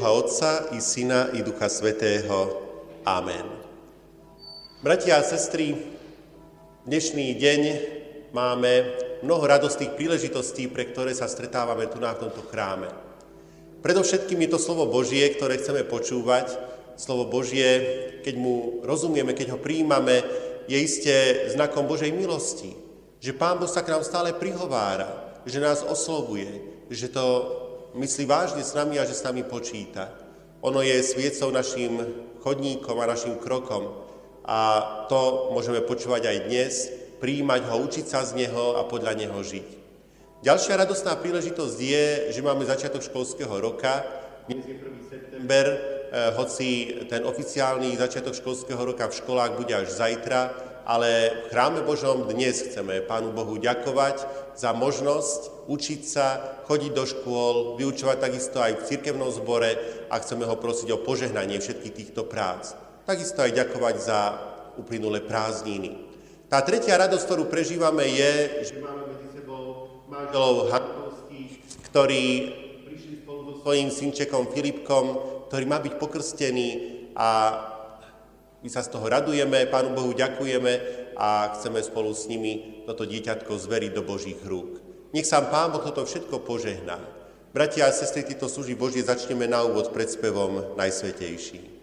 Boha Otca i Syna i Ducha Svetého. Amen. Bratia a sestry, dnešný deň máme mnoho radostných príležitostí, pre ktoré sa stretávame tu na tomto chráme. Predovšetkým je to slovo Božie, ktoré chceme počúvať. Slovo Božie, keď mu rozumieme, keď ho príjmame, je isté znakom Božej milosti. Že Pán Boh sa k nám stále prihovára, že nás oslovuje, že to myslí vážne s nami a že s nami počíta. Ono je sviecou našim chodníkom a našim krokom a to môžeme počúvať aj dnes, príjmať ho, učiť sa z neho a podľa neho žiť. Ďalšia radostná príležitosť je, že máme začiatok školského roka. Dnes je 1. september, eh, hoci ten oficiálny začiatok školského roka v školách bude až zajtra, ale v chráme Božom dnes chceme Pánu Bohu ďakovať za možnosť učiť sa, chodiť do škôl, vyučovať takisto aj v cirkevnom zbore a chceme ho prosiť o požehnanie všetkých týchto prác. Takisto aj ďakovať za uplynulé prázdniny. Tá tretia radosť, ktorú prežívame, je, že máme medzi sebou manželov Hankovských, ktorí prišli spolu so svojím synčekom Filipkom, ktorý má byť pokrstený a my sa z toho radujeme, Pánu Bohu ďakujeme a chceme spolu s nimi toto dieťatko zveriť do Božích rúk. Nech sa Pán Boh toto všetko požehná. Bratia a sestry, tieto služby Božie začneme na úvod pred spevom Najsvetejší.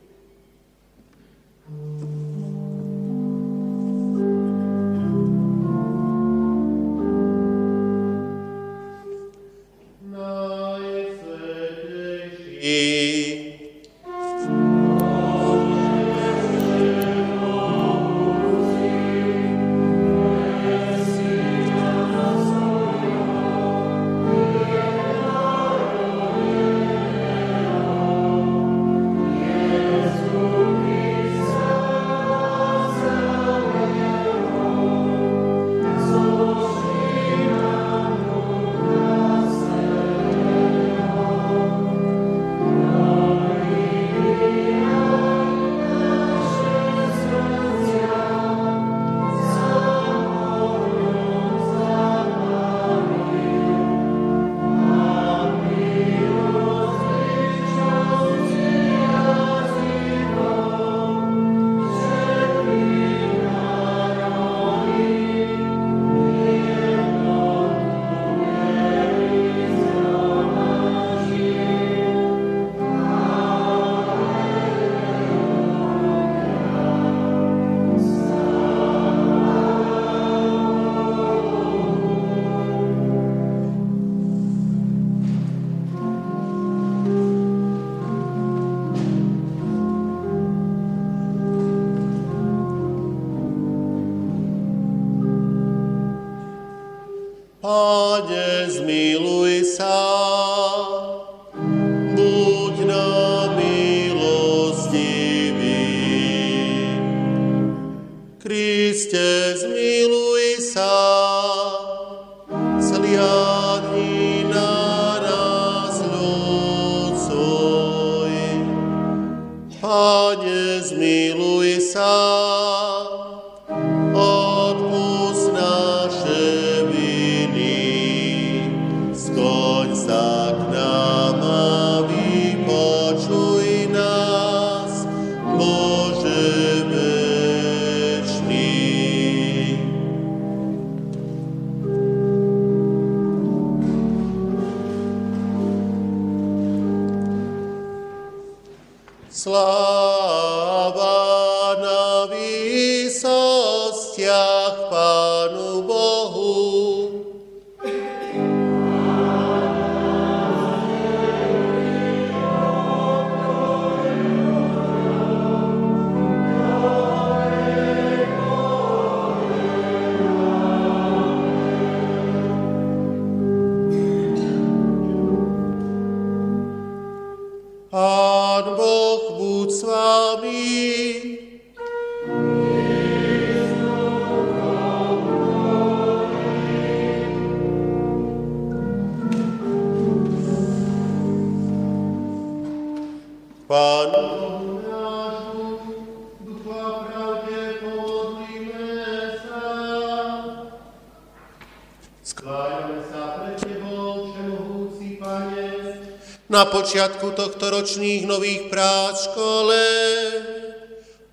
Na počiatku tohto ročných nových prác škole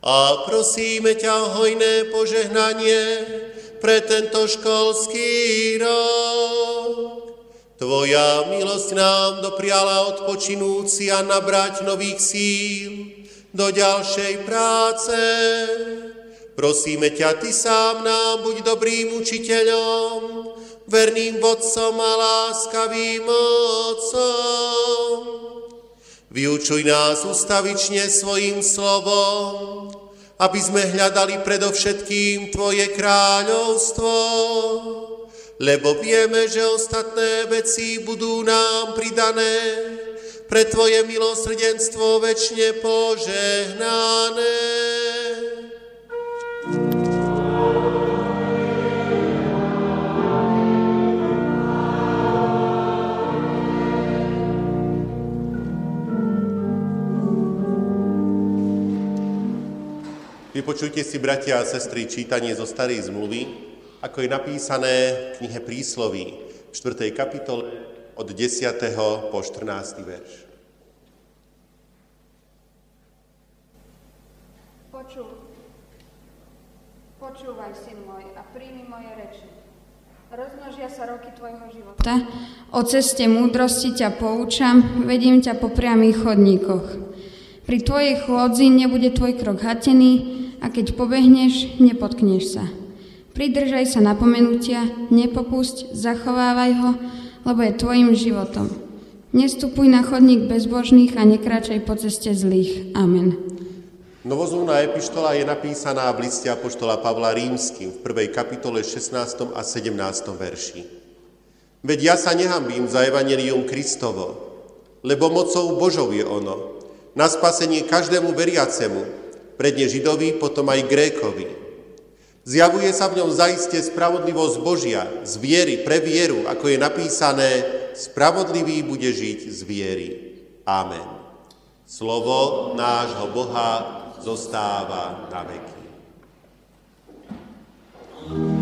a prosíme ťa hojné požehnanie pre tento školský rok. Tvoja milosť nám dopriala odpočinúci a nabrať nových síl do ďalšej práce. Prosíme ťa, Ty sám nám buď dobrým učiteľom, verným vodcom a láskavým otcom. Vyučuj nás ustavične svojim slovom, aby sme hľadali predovšetkým Tvoje kráľovstvo, lebo vieme, že ostatné veci budú nám pridané pre Tvoje milosrdenstvo väčšine požehnané. Vypočujte si, bratia a sestry, čítanie zo Starej zmluvy, ako je napísané v knihe Prísloví v 4. kapitole od 10. po 14. verš. Poču, počúvaj, syn môj, a príjmi moje reči. Rozmnožia sa roky tvojho života. O ceste múdrosti ťa poučam, vedím ťa po priamých chodníkoch. Pri tvojej chôdzi nebude tvoj krok hatený, a keď pobehneš, nepotkneš sa. Pridržaj sa napomenutia, nepopusť, zachovávaj ho, lebo je tvojim životom. Nestupuj na chodník bezbožných a nekračaj po ceste zlých. Amen. Novozúna epištola je napísaná v liste Apoštola Pavla Rímským v prvej kapitole 16. a 17. verši. Veď ja sa nehambím za evanelium Kristovo, lebo mocou Božou je ono, na spasenie každému veriacemu, predne Židovi, potom aj Grékovi. Zjavuje sa v ňom zaiste spravodlivosť Božia z viery pre vieru, ako je napísané, spravodlivý bude žiť z viery. Amen. Slovo nášho Boha zostáva na veky. Deus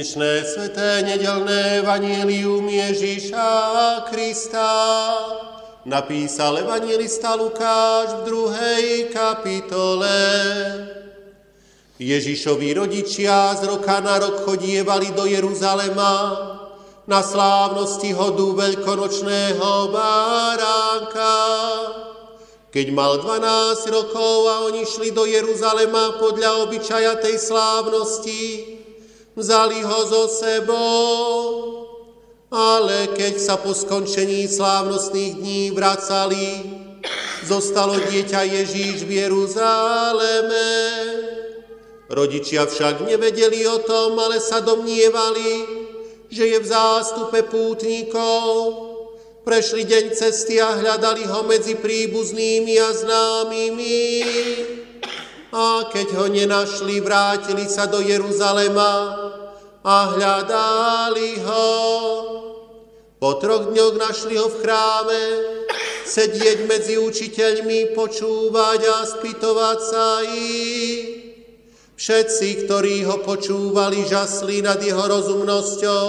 Dnešné sveté nedelné vanílium Ježíša Krista napísal evangelista Lukáš v druhej kapitole. Ježišovi rodičia z roka na rok chodievali do Jeruzalema na slávnosti hodu veľkonočného báránka. Keď mal 12 rokov a oni šli do Jeruzalema podľa obyčaja tej slávnosti, vzali ho zo sebou. Ale keď sa po skončení slávnostných dní vracali, zostalo dieťa Ježíš v Jeruzaleme. Rodičia však nevedeli o tom, ale sa domnievali, že je v zástupe pútnikov. Prešli deň cesty a hľadali ho medzi príbuznými a známymi. A keď ho nenašli, vrátili sa do Jeruzalema a hľadali ho. Po troch dňoch našli ho v chráme, sedieť medzi učiteľmi, počúvať a spýtovať sa ich. Všetci, ktorí ho počúvali, žasli nad jeho rozumnosťou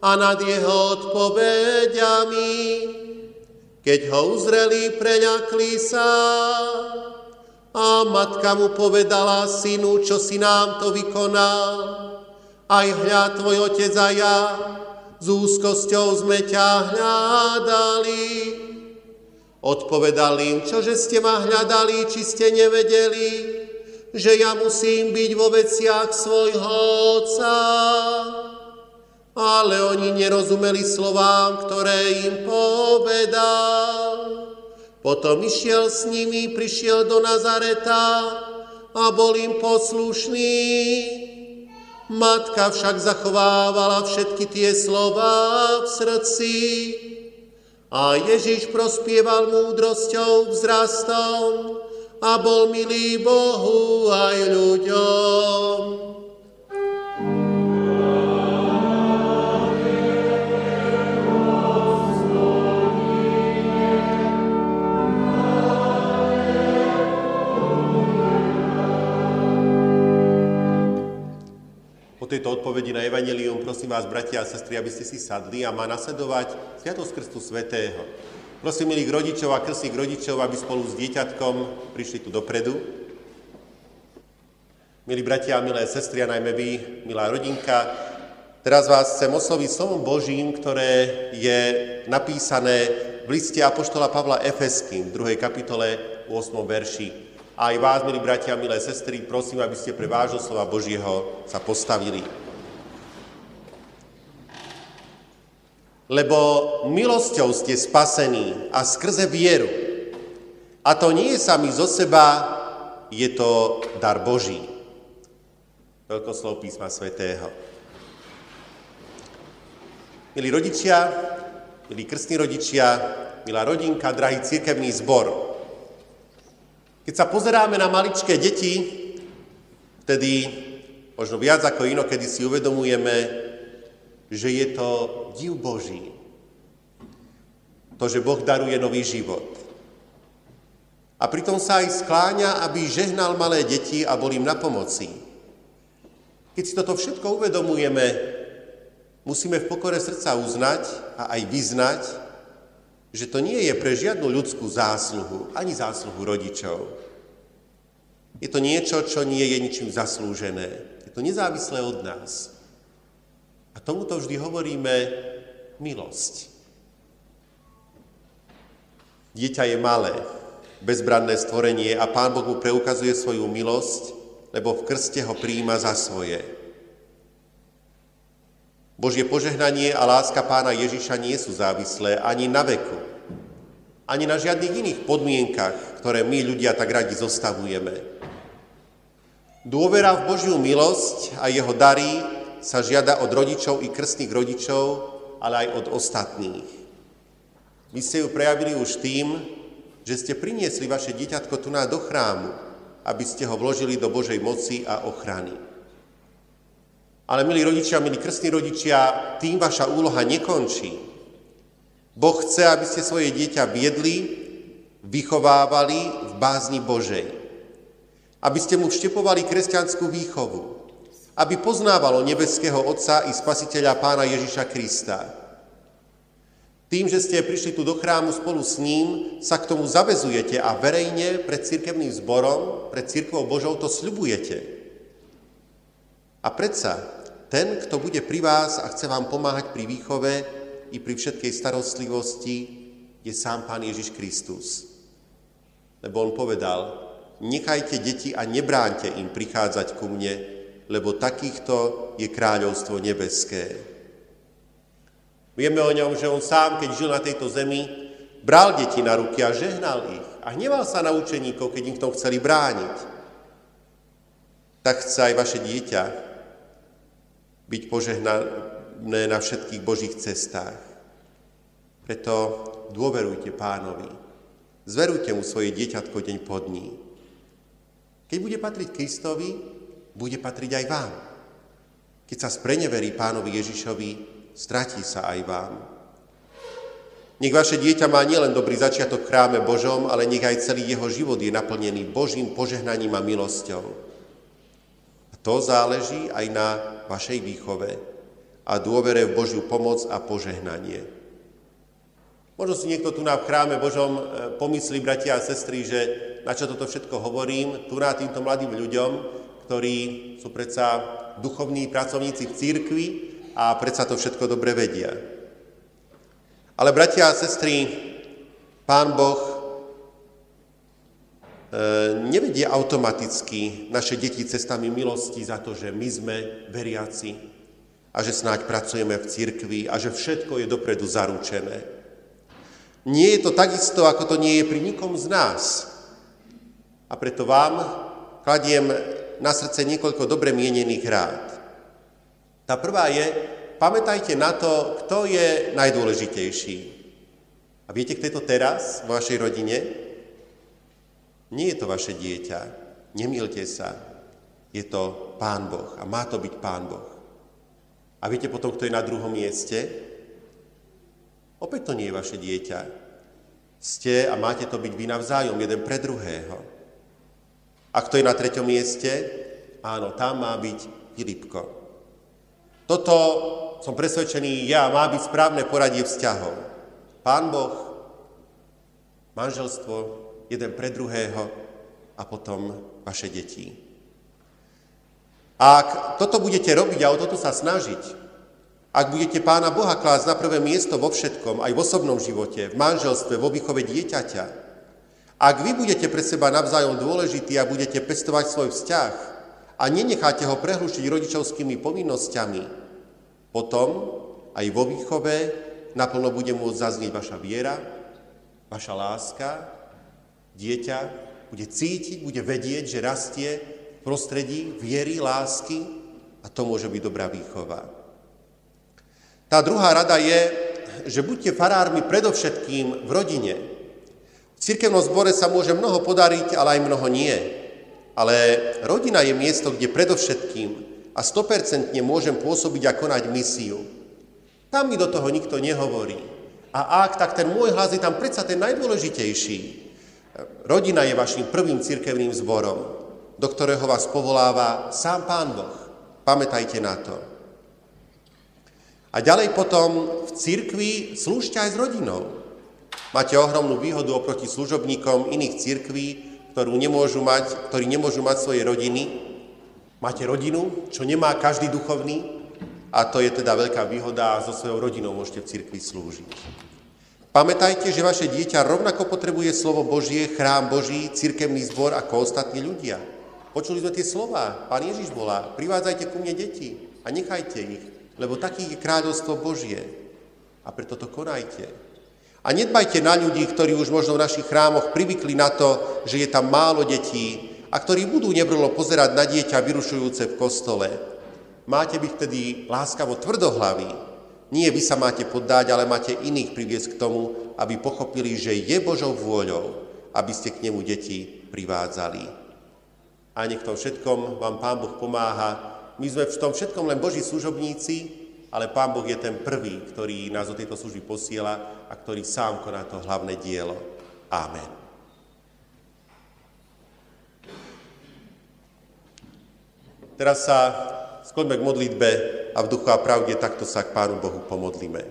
a nad jeho odpovediami. Keď ho uzreli, preňakli sa a matka mu povedala, synu, čo si nám to vykonal. Aj hľa tvoj otec a ja s úzkosťou sme ťa hľadali. Odpovedal im, čože ste ma hľadali, či ste nevedeli, že ja musím byť vo veciach svojho Otca. Ale oni nerozumeli slovám, ktoré im povedal. Potom išiel s nimi, prišiel do Nazareta a bol im poslušný. Matka však zachovávala všetky tie slova v srdci. A Ježiš prospieval múdrosťou, vzrastom a bol milý Bohu aj ľuďom. Po tejto odpovedi na Evangelium prosím vás, bratia a sestry, aby ste si sadli a má nasledovať Sviatosť Krstu Svetého. Prosím milých rodičov a krstných rodičov, aby spolu s dieťatkom prišli tu dopredu. Milí bratia a milé sestry, a najmä vy, milá rodinka, teraz vás chcem osloviť slovom Božím, ktoré je napísané v liste Apoštola Pavla Efeským v 2. kapitole 8. verši. A aj vás, milí bratia milé sestry, prosím, aby ste pre vážno slova Božieho sa postavili. lebo milosťou ste spasení a skrze vieru. A to nie je sami zo seba, je to dar Boží. Veľkoslov písma svätého. Milí rodičia, milí krstní rodičia, milá rodinka, drahý církevný zbor. Keď sa pozeráme na maličké deti, vtedy možno viac ako inokedy si uvedomujeme, že je to div Boží. To, že Boh daruje nový život. A pritom sa aj skláňa, aby žehnal malé deti a bol im na pomoci. Keď si toto všetko uvedomujeme, musíme v pokore srdca uznať a aj vyznať, že to nie je pre žiadnu ľudskú zásluhu, ani zásluhu rodičov. Je to niečo, čo nie je ničím zaslúžené. Je to nezávislé od nás. A tomuto vždy hovoríme milosť. Dieťa je malé, bezbranné stvorenie a Pán Boh mu preukazuje svoju milosť, lebo v krste ho príjima za svoje. Božie požehnanie a láska pána Ježiša nie sú závislé ani na veku, ani na žiadnych iných podmienkach, ktoré my ľudia tak radi zostavujeme. Dôvera v Božiu milosť a jeho dary sa žiada od rodičov i krstných rodičov, ale aj od ostatných. Vy ste ju prejavili už tým, že ste priniesli vaše dieťatko tu na do chrámu, aby ste ho vložili do Božej moci a ochrany. Ale milí rodičia, milí krstní rodičia, tým vaša úloha nekončí. Boh chce, aby ste svoje dieťa viedli, vychovávali v bázni Božej. Aby ste mu vštepovali kresťanskú výchovu, aby poznávalo nebeského Otca i Spasiteľa Pána Ježiša Krista. Tým, že ste prišli tu do chrámu spolu s ním, sa k tomu zavezujete a verejne pred cirkevným zborom, pred cirkvou Božou to sľubujete. A predsa, ten, kto bude pri vás a chce vám pomáhať pri výchove i pri všetkej starostlivosti, je sám Pán Ježiš Kristus. Lebo on povedal, nechajte deti a nebránte im prichádzať ku mne, lebo takýchto je kráľovstvo nebeské. Vieme o ňom, že on sám, keď žil na tejto zemi, bral deti na ruky a žehnal ich. A hneval sa na učeníkov, keď im v tom chceli brániť. Tak chce aj vaše dieťa byť požehnané na všetkých Božích cestách. Preto dôverujte pánovi. Zverujte mu svoje dieťatko deň po dní. Keď bude patriť Kristovi, bude patriť aj vám. Keď sa spreneverí pánovi Ježišovi, stratí sa aj vám. Nech vaše dieťa má nielen dobrý začiatok v chráme Božom, ale nech aj celý jeho život je naplnený Božím požehnaním a milosťou. A to záleží aj na vašej výchove a dôvere v Božiu pomoc a požehnanie. Možno si niekto tu na v chráme Božom e, pomyslí, bratia a sestry, že na čo toto všetko hovorím, tu na týmto mladým ľuďom, ktorí sú predsa duchovní pracovníci v církvi a predsa to všetko dobre vedia. Ale bratia a sestry, Pán Boh nevedie automaticky naše deti cestami milosti za to, že my sme veriaci a že snáď pracujeme v církvi a že všetko je dopredu zaručené. Nie je to takisto, ako to nie je pri nikom z nás. A preto vám kladiem na srdce niekoľko dobre mienených rád. Tá prvá je, pamätajte na to, kto je najdôležitejší. A viete, kto je to teraz vo vašej rodine? Nie je to vaše dieťa. Nemilte sa. Je to Pán Boh a má to byť Pán Boh. A viete potom, kto je na druhom mieste? Opäť to nie je vaše dieťa. Ste a máte to byť vy navzájom, jeden pre druhého. A kto je na treťom mieste? Áno, tam má byť Filipko. Toto som presvedčený ja, má byť správne poradie vzťahov. Pán Boh, manželstvo, jeden pre druhého a potom vaše deti. Ak toto budete robiť a o toto sa snažiť, ak budete Pána Boha klásť na prvé miesto vo všetkom, aj v osobnom živote, v manželstve, vo výchove dieťaťa, ak vy budete pre seba navzájom dôležití a budete pestovať svoj vzťah a nenecháte ho prehlušiť rodičovskými povinnosťami, potom aj vo výchove naplno bude môcť zaznieť vaša viera, vaša láska, dieťa bude cítiť, bude vedieť, že rastie v prostredí viery, lásky a to môže byť dobrá výchova. Tá druhá rada je, že buďte farármi predovšetkým v rodine. V cirkevnom zbore sa môže mnoho podariť, ale aj mnoho nie. Ale rodina je miesto, kde predovšetkým a 100% môžem pôsobiť a konať misiu. Tam mi do toho nikto nehovorí. A ak, tak ten môj hlas je tam predsa ten najdôležitejší. Rodina je vašim prvým cirkevným zborom, do ktorého vás povoláva sám Pán Boh. Pamätajte na to. A ďalej potom v cirkvi slúžte aj s rodinou. Máte ohromnú výhodu oproti služobníkom iných cirkví, ktorú nemôžu mať, ktorí nemôžu mať svoje rodiny. Máte rodinu, čo nemá každý duchovný, a to je teda veľká výhoda a so svojou rodinou môžete v cirkvi slúžiť. Pamätajte, že vaše dieťa rovnako potrebuje slovo Božie, chrám Boží, cirkevný zbor ako ostatní ľudia. Počuli sme tie slova. Pán Ježiš volá, privádzajte ku mne deti a nechajte ich lebo taký je kráľovstvo Božie. A preto to konajte. A nedbajte na ľudí, ktorí už možno v našich chrámoch privykli na to, že je tam málo detí a ktorí budú nebrlo pozerať na dieťa vyrušujúce v kostole. Máte byť vtedy láskavo tvrdohlaví. Nie vy sa máte poddať, ale máte iných priviesť k tomu, aby pochopili, že je Božou vôľou, aby ste k nemu deti privádzali. A nech to všetkom vám Pán Boh pomáha, my sme v tom všetkom len Boží služobníci, ale Pán Boh je ten prvý, ktorý nás do tejto služby posiela a ktorý sám koná to hlavné dielo. Amen. Teraz sa skloňme k modlitbe a v duchu a pravde takto sa k Pánu Bohu pomodlíme.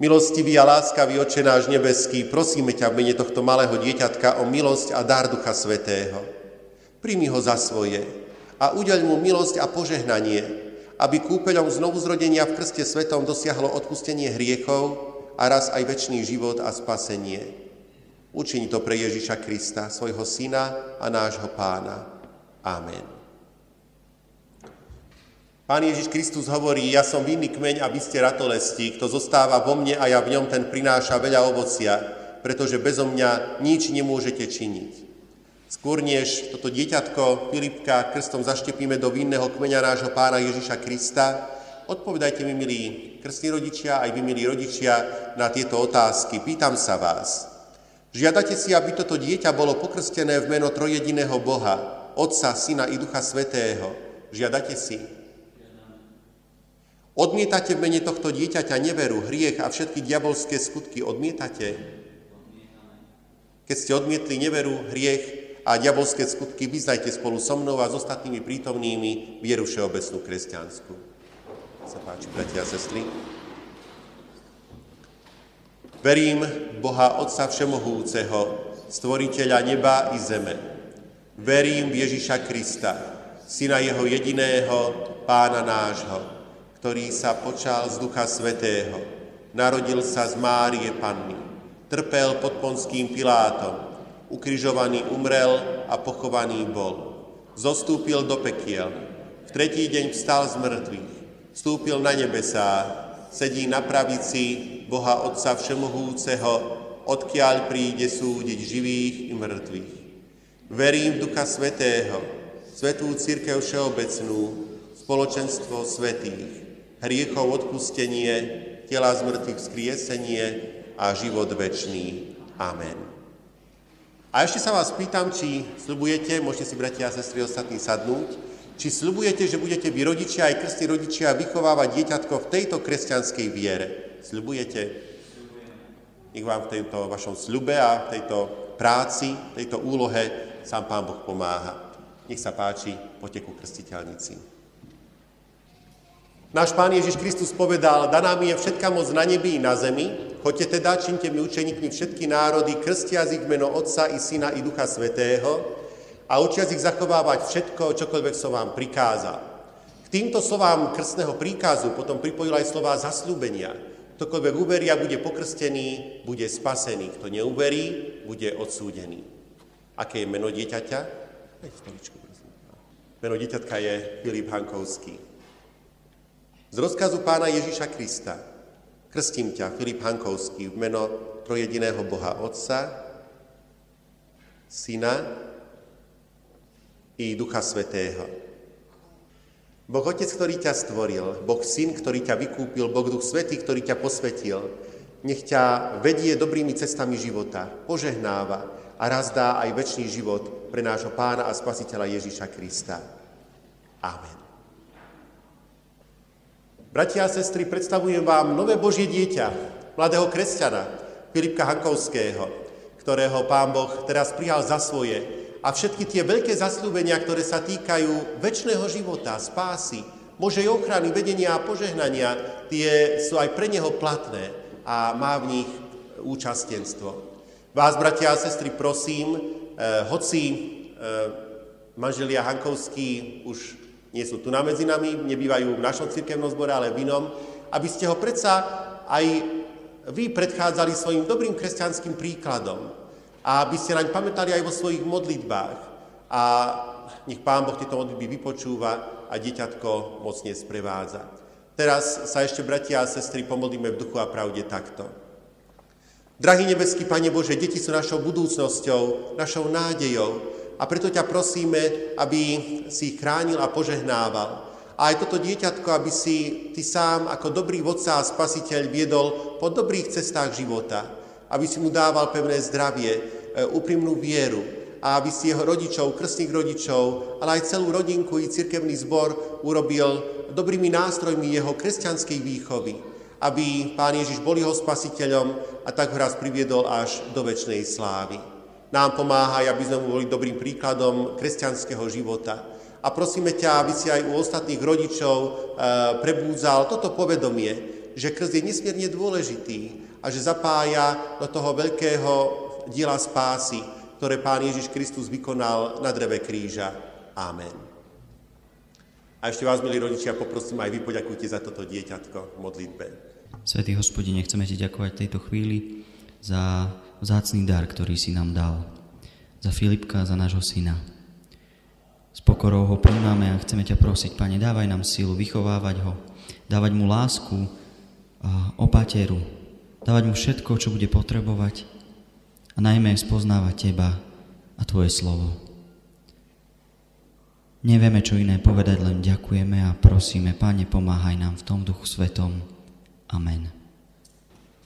Milostivý a láskavý Oče náš nebeský, prosíme ťa v mene tohto malého dieťatka o milosť a dar Ducha Svetého. Primi ho za svoje a udeľ mu milosť a požehnanie, aby kúpeľom znovuzrodenia v krste svetom dosiahlo odpustenie hriechov a raz aj väčší život a spasenie. Učiň to pre Ježiša Krista, svojho syna a nášho pána. Amen. Pán Ježiš Kristus hovorí, ja som vinný kmeň a vy ste ratolesti, kto zostáva vo mne a ja v ňom, ten prináša veľa ovocia, pretože bezo mňa nič nemôžete činiť. Skôr než toto dieťatko Filipka krstom zaštepíme do vinného kmeňa nášho pána Ježiša Krista, odpovedajte mi, milí krstní rodičia, aj vy, milí rodičia, na tieto otázky. Pýtam sa vás, Žiadate si, aby toto dieťa bolo pokrstené v meno trojediného Boha, Otca, Syna i Ducha Svetého. Žiadate si? Odmietate v mene tohto dieťaťa neveru, hriech a všetky diabolské skutky? Odmietate? Keď ste odmietli neveru, hriech a diabolské skutky, vyznajte spolu so mnou a s ostatnými prítomnými vieru všeobecnú kresťanskú. Sa páči, bratia a sestry. Verím Boha Otca Všemohúceho, stvoriteľa neba i zeme. Verím v Ježiša Krista, syna jeho jediného, pána nášho, ktorý sa počal z Ducha Svetého, narodil sa z Márie Panny, trpel pod Ponským Pilátom, ukrižovaný umrel a pochovaný bol. Zostúpil do pekiel, v tretí deň vstal z mŕtvych, vstúpil na nebesá, sedí na pravici Boha Otca Všemohúceho, odkiaľ príde súdiť živých i mŕtvych. Verím v Ducha Svetého, Svetú Církev Všeobecnú, spoločenstvo svetých, hriechov odpustenie, tela z mŕtvych vzkriesenie a život večný. Amen. A ešte sa vás pýtam, či slubujete, môžete si bratia a sestry ostatní sadnúť, či slubujete, že budete vy rodičia aj krstní rodičia vychovávať dieťatko v tejto kresťanskej viere. Sľubujete? Nech vám v tejto vašom sľube a v tejto práci, tejto úlohe sám Pán Boh pomáha. Nech sa páči, poďte ku krstiteľnici. Náš Pán Ježiš Kristus povedal, daná mi je všetka moc na nebi i na zemi, choďte teda, činte mi učeníkmi všetky národy, krstia ich meno Otca i Syna i Ducha Svetého a učiac ich zachovávať všetko, čokoľvek som vám prikázal. K týmto slovám krstného príkazu potom pripojil aj slová zasľúbenia, Ktokoľvek a bude pokrstený, bude spasený. Kto neuverí, bude odsúdený. Aké je meno dieťaťa? Meno dieťatka je Filip Hankovský. Z rozkazu pána Ježiša Krista krstím ťa, Filip Hankovský, v meno trojediného Boha Otca, Syna i Ducha Svetého. Boh Otec, ktorý ťa stvoril, Boh Syn, ktorý ťa vykúpil, Boh Duch Svetý, ktorý ťa posvetil, nech ťa vedie dobrými cestami života, požehnáva a raz dá aj väčší život pre nášho pána a spasiteľa Ježíša Krista. Amen. Bratia a sestry, predstavujem vám nové Božie dieťa, mladého kresťana, Filipka Hankovského, ktorého pán Boh teraz prijal za svoje a všetky tie veľké zaslúbenia, ktoré sa týkajú väčšného života, spásy, Božej ochrany, vedenia a požehnania, tie sú aj pre neho platné a má v nich účastenstvo. Vás, bratia a sestry, prosím, eh, hoci eh, manželia Hankovskí už nie sú tu na medzi nami, nebývajú v našom cirkevnom zbore, ale v inom, aby ste ho predsa aj vy predchádzali svojim dobrým kresťanským príkladom a aby ste naň pamätali aj vo svojich modlitbách. A nech Pán Boh tieto modlitby vypočúva a dieťatko mocne sprevádza. Teraz sa ešte, bratia a sestry, pomodlíme v duchu a pravde takto. Drahý nebeský Pane Bože, deti sú našou budúcnosťou, našou nádejou a preto ťa prosíme, aby si ich chránil a požehnával. A aj toto dieťatko, aby si ty sám ako dobrý vodca a spasiteľ viedol po dobrých cestách života aby si mu dával pevné zdravie, úprimnú vieru a aby si jeho rodičov, krstných rodičov, ale aj celú rodinku i cirkevný zbor urobil dobrými nástrojmi jeho kresťanskej výchovy, aby Pán Ježiš bol jeho spasiteľom a tak ho raz priviedol až do väčšnej slávy. nám pomáhaj, aby sme boli dobrým príkladom kresťanského života. A prosíme ťa, aby si aj u ostatných rodičov e, prebúdzal toto povedomie, že krst je nesmierne dôležitý a že zapája do toho veľkého diela spásy, ktoré Pán Ježiš Kristus vykonal na dreve kríža. Amen. A ešte vás, milí rodičia, poprosím aj vy poďakujte za toto dieťatko v modlitbe. Svetý hospodine, chceme ti ďakovať tejto chvíli za vzácný dar, ktorý si nám dal. Za Filipka, za nášho syna. S pokorou ho príjmame a chceme ťa prosiť, Pane, dávaj nám silu vychovávať ho, dávať mu lásku, opateru, dávať mu všetko, čo bude potrebovať a najmä spoznávať Teba a Tvoje slovo. Nevieme, čo iné povedať, len ďakujeme a prosíme, Pane, pomáhaj nám v tom duchu svetom. Amen.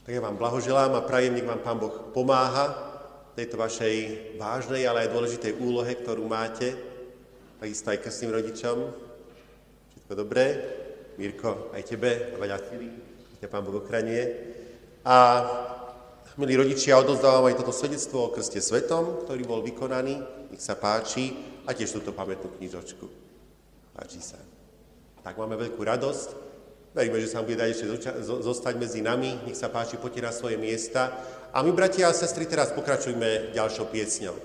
Tak ja vám blahoželám a prajem, nech vám Pán Boh pomáha tejto vašej vážnej, ale aj dôležitej úlohe, ktorú máte, takisto aj krstným rodičom. Všetko dobré? Mirko, aj tebe, a Vaďatili, ťa Pán Boh ochranie. A milí rodičia, odozdávam aj toto svedectvo o krste svetom, ktorý bol vykonaný. Nech sa páči a tiež túto pamätnú knižočku. Páči sa. Tak máme veľkú radosť. Veríme, že sa bude dať ešte zostať medzi nami. Nech sa páči, poďte na svoje miesta. A my, bratia a sestry, teraz pokračujme ďalšou piesňou.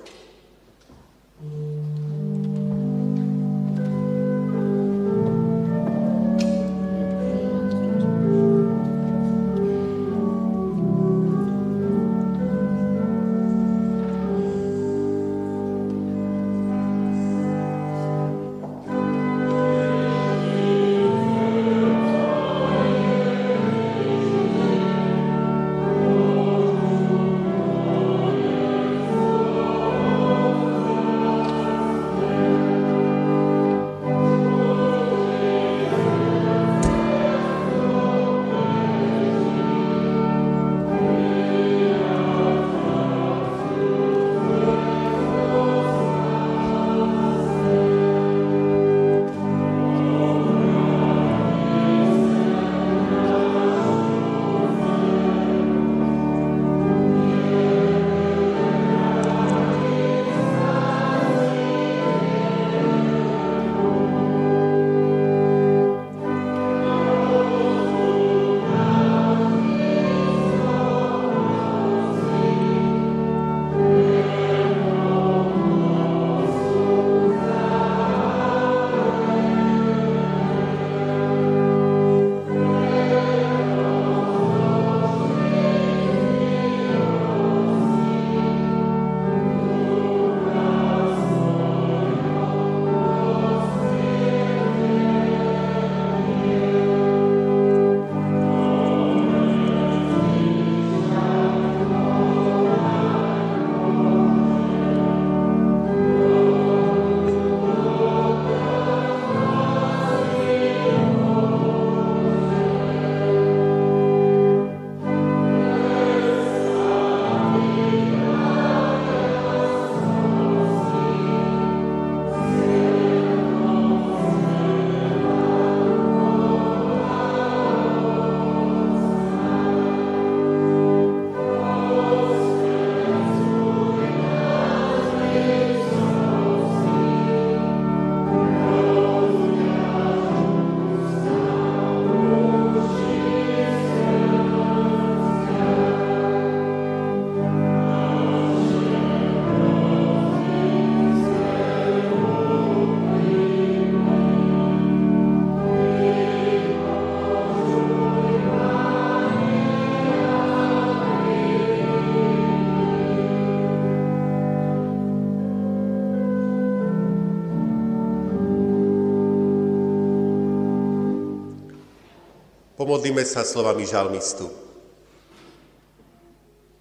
Pomodlíme sa slovami žalmistu.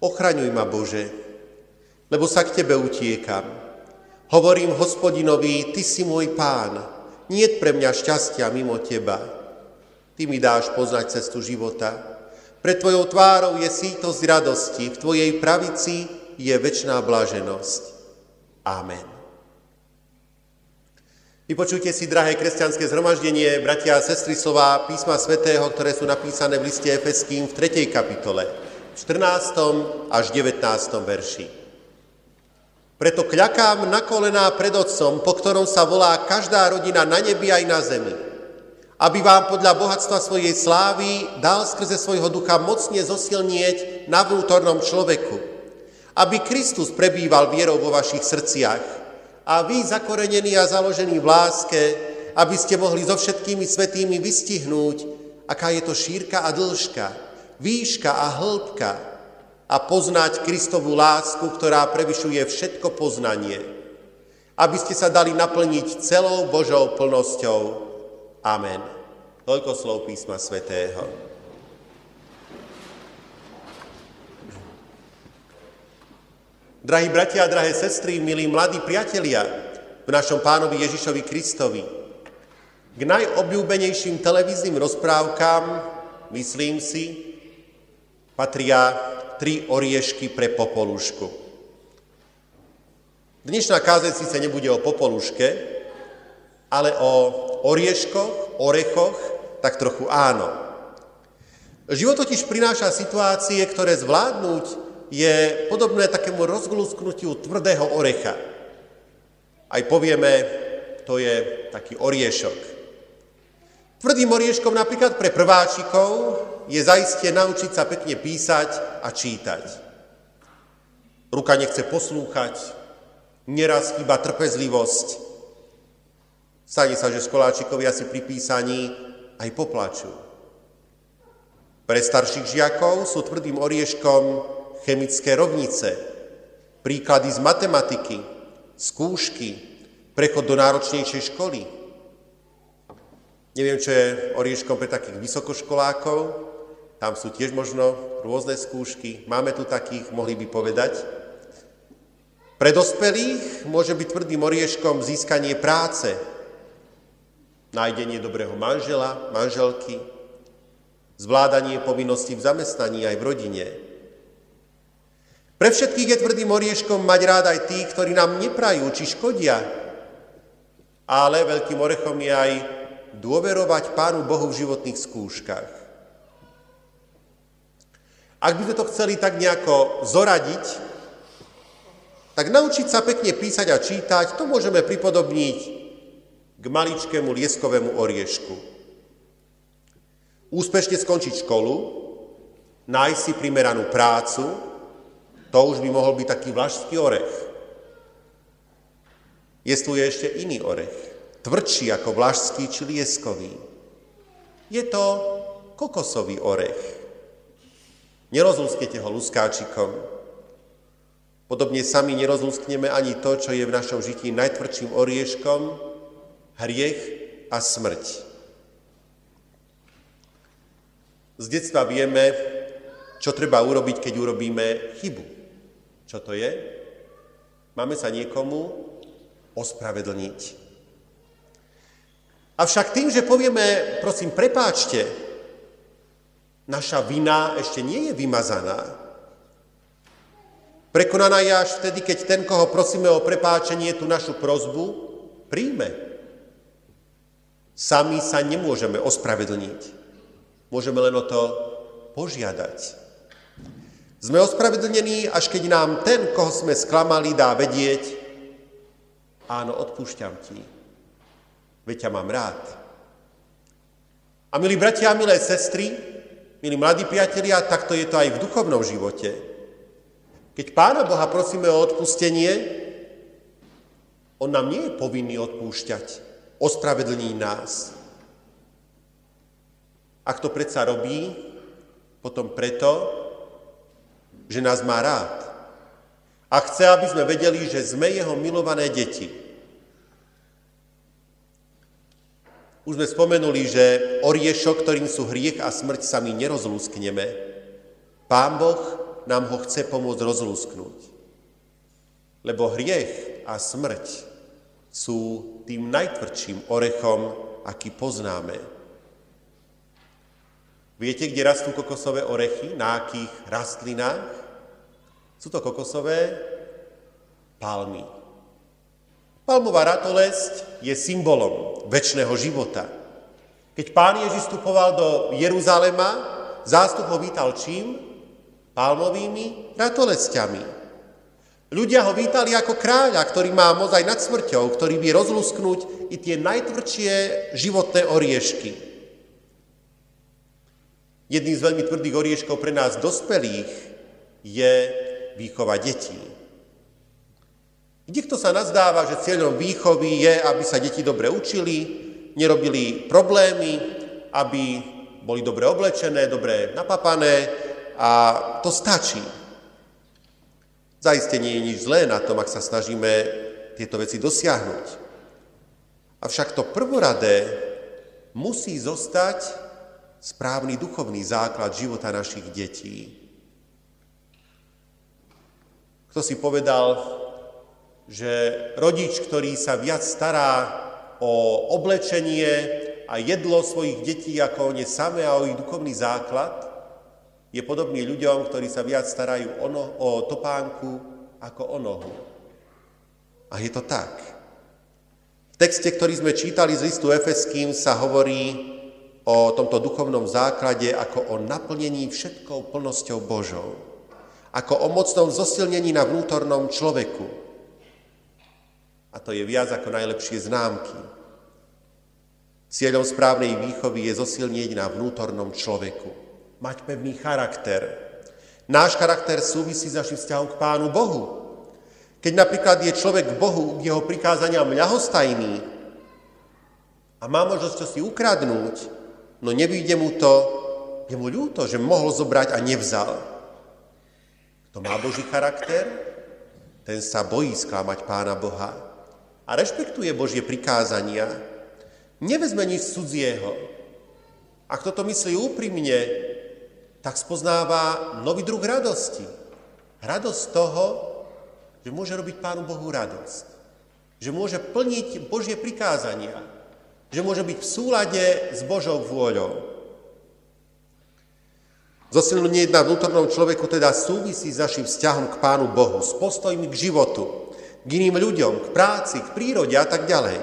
Ochraňuj ma, Bože, lebo sa k Tebe utiekam. Hovorím hospodinovi, Ty si môj pán, nie pre mňa šťastia mimo Teba. Ty mi dáš poznať cestu života. Pred Tvojou tvárou je sítosť radosti, v Tvojej pravici je väčšiná blaženosť. Amen. Vypočujte si, drahé kresťanské zhromaždenie, bratia a sestry slova písma svätého, ktoré sú napísané v liste Efeským v 3. kapitole, v 14. až 19. verši. Preto kľakám na kolená pred Otcom, po ktorom sa volá každá rodina na nebi aj na zemi, aby vám podľa bohatstva svojej slávy dal skrze svojho ducha mocne zosilnieť na vnútornom človeku, aby Kristus prebýval vierou vo vašich srdciach a vy zakorenení a založení v láske, aby ste mohli so všetkými svetými vystihnúť, aká je to šírka a dĺžka, výška a hĺbka a poznať Kristovú lásku, ktorá prevyšuje všetko poznanie, aby ste sa dali naplniť celou Božou plnosťou Amen. Toľko slov písma svätého. Drahí bratia a drahé sestry, milí mladí priatelia v našom pánovi Ježišovi Kristovi, k najobľúbenejším televíznym rozprávkám, myslím si, patria tri oriešky pre popolušku. Dnešná kázeň síce nebude o popoluške, ale o orieškoch, orechoch, tak trochu áno. Život totiž prináša situácie, ktoré zvládnuť je podobné takému rozglúsknutiu tvrdého orecha. Aj povieme, to je taký oriešok. Tvrdým orieškom napríklad pre prváčikov je zaiste naučiť sa pekne písať a čítať. Ruka nechce poslúchať, neraz chýba trpezlivosť, Stane sa, že školáčikovia si pri písaní aj poplačú. Pre starších žiakov sú tvrdým orieškom chemické rovnice, príklady z matematiky, skúšky, prechod do náročnejšej školy. Neviem, čo je orieškom pre takých vysokoškolákov, tam sú tiež možno rôzne skúšky, máme tu takých, mohli by povedať. Pre dospelých môže byť tvrdým orieškom získanie práce, nájdenie dobrého manžela, manželky, zvládanie povinností v zamestnaní aj v rodine. Pre všetkých je tvrdým orieškom mať rád aj tých, ktorí nám neprajú či škodia, ale veľkým orechom je aj dôverovať Pánu Bohu v životných skúškach. Ak by sme to chceli tak nejako zoradiť, tak naučiť sa pekne písať a čítať, to môžeme pripodobniť k maličkému lieskovému oriešku. Úspešne skončiť školu, nájsť si primeranú prácu, to už by mohol byť taký vlašský orech. tu ešte iný orech, tvrdší ako vlašský či lieskový. Je to kokosový orech. Nerozlúsknete ho luskáčikom. Podobne sami nerozlúskneme ani to, čo je v našom žití najtvrdším orieškom, hriech a smrť. Z detstva vieme, čo treba urobiť, keď urobíme chybu. Čo to je? Máme sa niekomu ospravedlniť. Avšak tým, že povieme, prosím, prepáčte, naša vina ešte nie je vymazaná. Prekonaná je až vtedy, keď ten, koho prosíme o prepáčenie, tú našu prozbu príjme. Sami sa nemôžeme ospravedlniť. Môžeme len o to požiadať. Sme ospravedlnení, až keď nám ten, koho sme sklamali, dá vedieť, áno, odpúšťam ti, veď ťa mám rád. A milí bratia a milé sestry, milí mladí priatelia, takto je to aj v duchovnom živote. Keď Pána Boha prosíme o odpustenie, On nám nie je povinný odpúšťať ospravedlní nás. Ak to predsa robí, potom preto, že nás má rád. A chce, aby sme vedeli, že sme jeho milované deti. Už sme spomenuli, že oriešok, ktorým sú hriech a smrť, sa my nerozlúskneme. Pán Boh nám ho chce pomôcť rozlúsknuť. Lebo hriech a smrť sú tým najtvrdším orechom, aký poznáme. Viete, kde rastú kokosové orechy? Na akých rastlinách? Sú to kokosové palmy. Palmová ratolesť je symbolom väčšného života. Keď pán Ježiš vstupoval do Jeruzalema, zástup ho vítal čím? Palmovými ratolesťami. Ľudia ho vítali ako kráľa, ktorý má moc aj nad smrťou, ktorý vie rozlusknúť i tie najtvrdšie životné oriešky. Jedným z veľmi tvrdých orieškov pre nás dospelých je výchova detí. Niekto sa nazdáva, že cieľom výchovy je, aby sa deti dobre učili, nerobili problémy, aby boli dobre oblečené, dobre napapané a to stačí. Zaiste nie je nič zlé na tom, ak sa snažíme tieto veci dosiahnuť. Avšak to prvoradé musí zostať správny duchovný základ života našich detí. Kto si povedal, že rodič, ktorý sa viac stará o oblečenie a jedlo svojich detí ako o ne samé a o ich duchovný základ, je podobný ľuďom, ktorí sa viac starajú o, no, o topánku ako o nohu. A je to tak. V texte, ktorý sme čítali z listu Efeským, sa hovorí o tomto duchovnom základe ako o naplnení všetkou plnosťou Božou. Ako o mocnom zosilnení na vnútornom človeku. A to je viac ako najlepšie známky. Cieľom správnej výchovy je zosilnieť na vnútornom človeku mať pevný charakter. Náš charakter súvisí s našim vzťahom k Pánu Bohu. Keď napríklad je človek k Bohu, k jeho prikázaniam ľahostajný a má možnosť si ukradnúť, no nevíde mu to, je mu ľúto, že mohol zobrať a nevzal. Kto má Boží charakter, ten sa bojí sklamať Pána Boha a rešpektuje Božie prikázania. Nevezme nič cudzieho. A kto to myslí úprimne, tak spoznáva nový druh radosti. Radosť toho, že môže robiť Pánu Bohu radosť. Že môže plniť Božie prikázania. Že môže byť v súlade s Božou vôľou. Zosilnenie na vnútornom človeku teda súvisí s našim vzťahom k Pánu Bohu, s postojmi k životu, k iným ľuďom, k práci, k prírode a tak ďalej.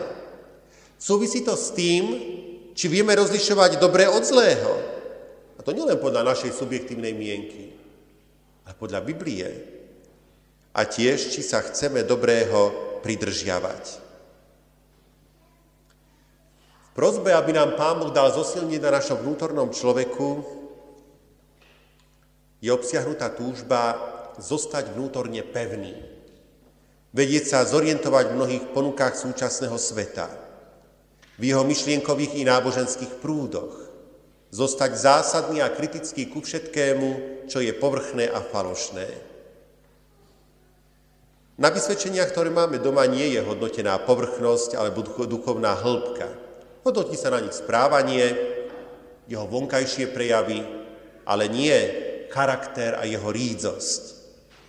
Súvisí to s tým, či vieme rozlišovať dobré od zlého, a to nielen podľa našej subjektívnej mienky, ale podľa Biblie. A tiež, či sa chceme dobrého pridržiavať. V prozbe, aby nám Pán Boh dal zosilniť na našom vnútornom človeku, je obsiahnutá túžba zostať vnútorne pevný. Vedieť sa zorientovať v mnohých ponukách súčasného sveta, v jeho myšlienkových i náboženských prúdoch, zostať zásadný a kritický ku všetkému, čo je povrchné a falošné. Na vysvedčeniach, ktoré máme doma, nie je hodnotená povrchnosť alebo duchovná hĺbka. Hodnotí sa na nich správanie, jeho vonkajšie prejavy, ale nie charakter a jeho rídzosť.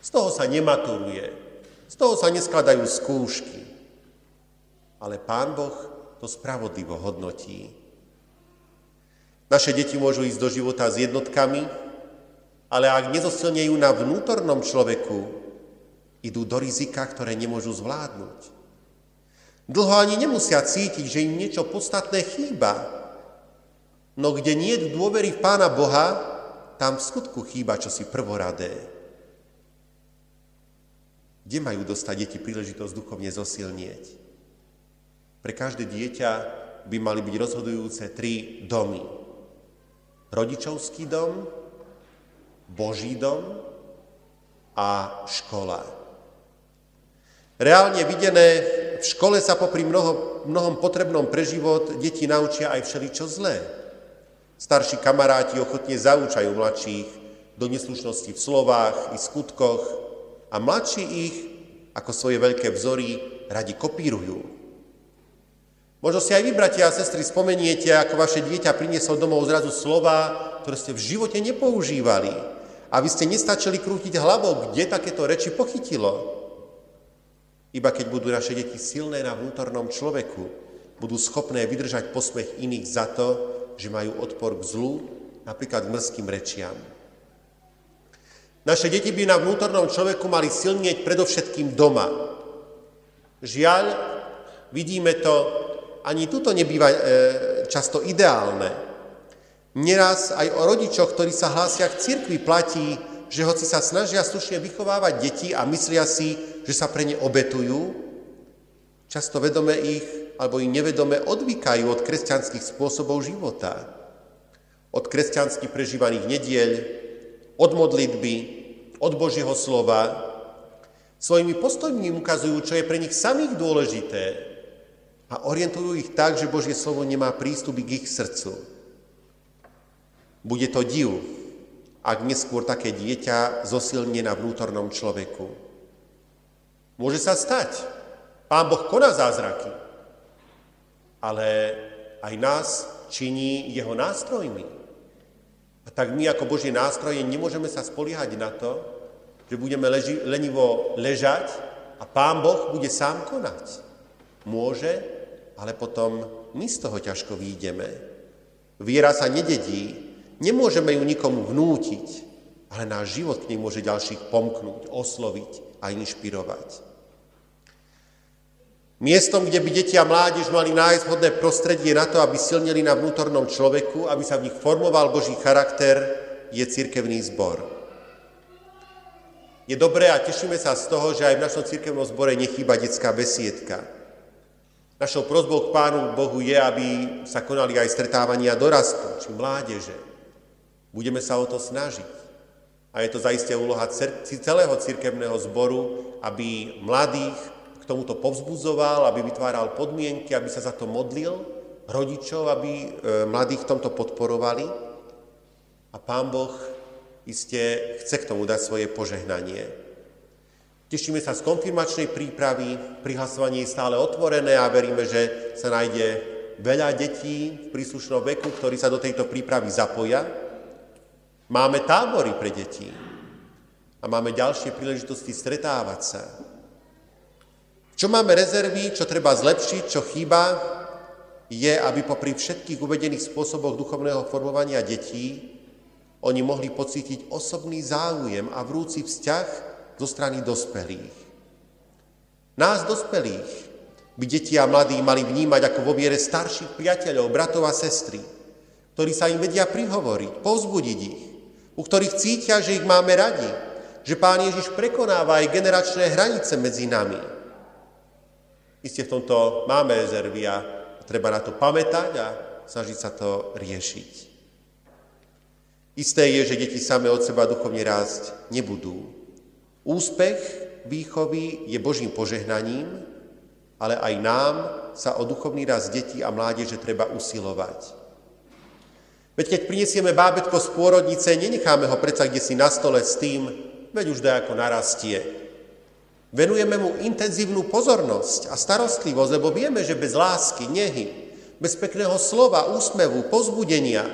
Z toho sa nematuruje, z toho sa neskladajú skúšky. Ale Pán Boh to spravodlivo hodnotí. Naše deti môžu ísť do života s jednotkami, ale ak nezosilnejú na vnútornom človeku, idú do rizika, ktoré nemôžu zvládnuť. Dlho ani nemusia cítiť, že im niečo podstatné chýba. No kde nie je dôvery v Pána Boha, tam v skutku chýba čosi prvoradé. Kde majú dostať deti príležitosť duchovne zosilnieť? Pre každé dieťa by mali byť rozhodujúce tri domy rodičovský dom, Boží dom a škola. Reálne videné, v škole sa popri mnoho, mnohom potrebnom pre život deti naučia aj všeličo zlé. Starší kamaráti ochotne zaučajú mladších do neslušnosti v slovách i skutkoch a mladší ich, ako svoje veľké vzory, radi kopírujú. Možno si aj vy, bratia a sestry, spomeniete, ako vaše dieťa prinieslo domov zrazu slova, ktoré ste v živote nepoužívali. A vy ste nestačili krútiť hlavou, kde takéto reči pochytilo. Iba keď budú naše deti silné na vnútornom človeku, budú schopné vydržať posmech iných za to, že majú odpor k zlu, napríklad k mrzkým rečiam. Naše deti by na vnútornom človeku mali silnieť predovšetkým doma. Žiaľ, vidíme to ani tuto nebýva e, často ideálne. Neraz aj o rodičoch, ktorí sa hlásia k cirkvi, platí, že hoci sa snažia slušne vychovávať deti a myslia si, že sa pre ne obetujú, často vedome ich alebo i nevedome odvykajú od kresťanských spôsobov života. Od kresťanských prežívaných nedieľ, od modlitby, od Božieho slova. Svojimi postojmi ukazujú, čo je pre nich samých dôležité a orientujú ich tak, že Božie slovo nemá prístup k ich srdcu. Bude to div, ak neskôr také dieťa zosilne na vnútornom človeku. Môže sa stať. Pán Boh koná zázraky, ale aj nás činí jeho nástrojmi. A tak my ako Božie nástroje nemôžeme sa spoliehať na to, že budeme leži, lenivo ležať a Pán Boh bude sám konať. Môže, ale potom my z toho ťažko výjdeme. Viera sa nededí, Nemôžeme ju nikomu vnútiť, ale náš život k nej môže ďalších pomknúť, osloviť a inšpirovať. Miestom, kde by deti a mládež mali nájsť vhodné prostredie na to, aby silnili na vnútornom človeku, aby sa v nich formoval Boží charakter, je cirkevný zbor. Je dobré a tešíme sa z toho, že aj v našom cirkevnom zbore nechýba detská besiedka. Našou prozbou k Pánu Bohu je, aby sa konali aj stretávania dorastu, či mládeže, Budeme sa o to snažiť. A je to zaiste úloha celého cirkevného zboru, aby mladých k tomuto povzbudzoval, aby vytváral podmienky, aby sa za to modlil, rodičov, aby e, mladých v tomto podporovali. A Pán Boh iste chce k tomu dať svoje požehnanie. Tešíme sa z konfirmačnej prípravy, prihlasovanie je stále otvorené a veríme, že sa nájde veľa detí v príslušnom veku, ktorí sa do tejto prípravy zapoja. Máme tábory pre deti a máme ďalšie príležitosti stretávať sa. Čo máme rezervy, čo treba zlepšiť, čo chýba, je, aby popri všetkých uvedených spôsoboch duchovného formovania detí oni mohli pocítiť osobný záujem a vrúci vzťah zo strany dospelých. Nás dospelých by deti a mladí mali vnímať ako vo viere starších priateľov, bratov a sestry, ktorí sa im vedia prihovoriť, povzbudiť ich, u ktorých cítia, že ich máme radi, že Pán Ježiš prekonáva aj generačné hranice medzi nami. Isté v tomto máme rezervy a treba na to pamätať a snažiť sa to riešiť. Isté je, že deti same od seba duchovne rásť nebudú. Úspech výchovy je Božím požehnaním, ale aj nám sa o duchovný rast detí a mládeže treba usilovať. Veď keď prinesieme bábetko z pôrodnice, nenecháme ho predsa kde si na stole s tým, veď už ako narastie. Venujeme mu intenzívnu pozornosť a starostlivosť, lebo vieme, že bez lásky, nehy, bez pekného slova, úsmevu, pozbudenia,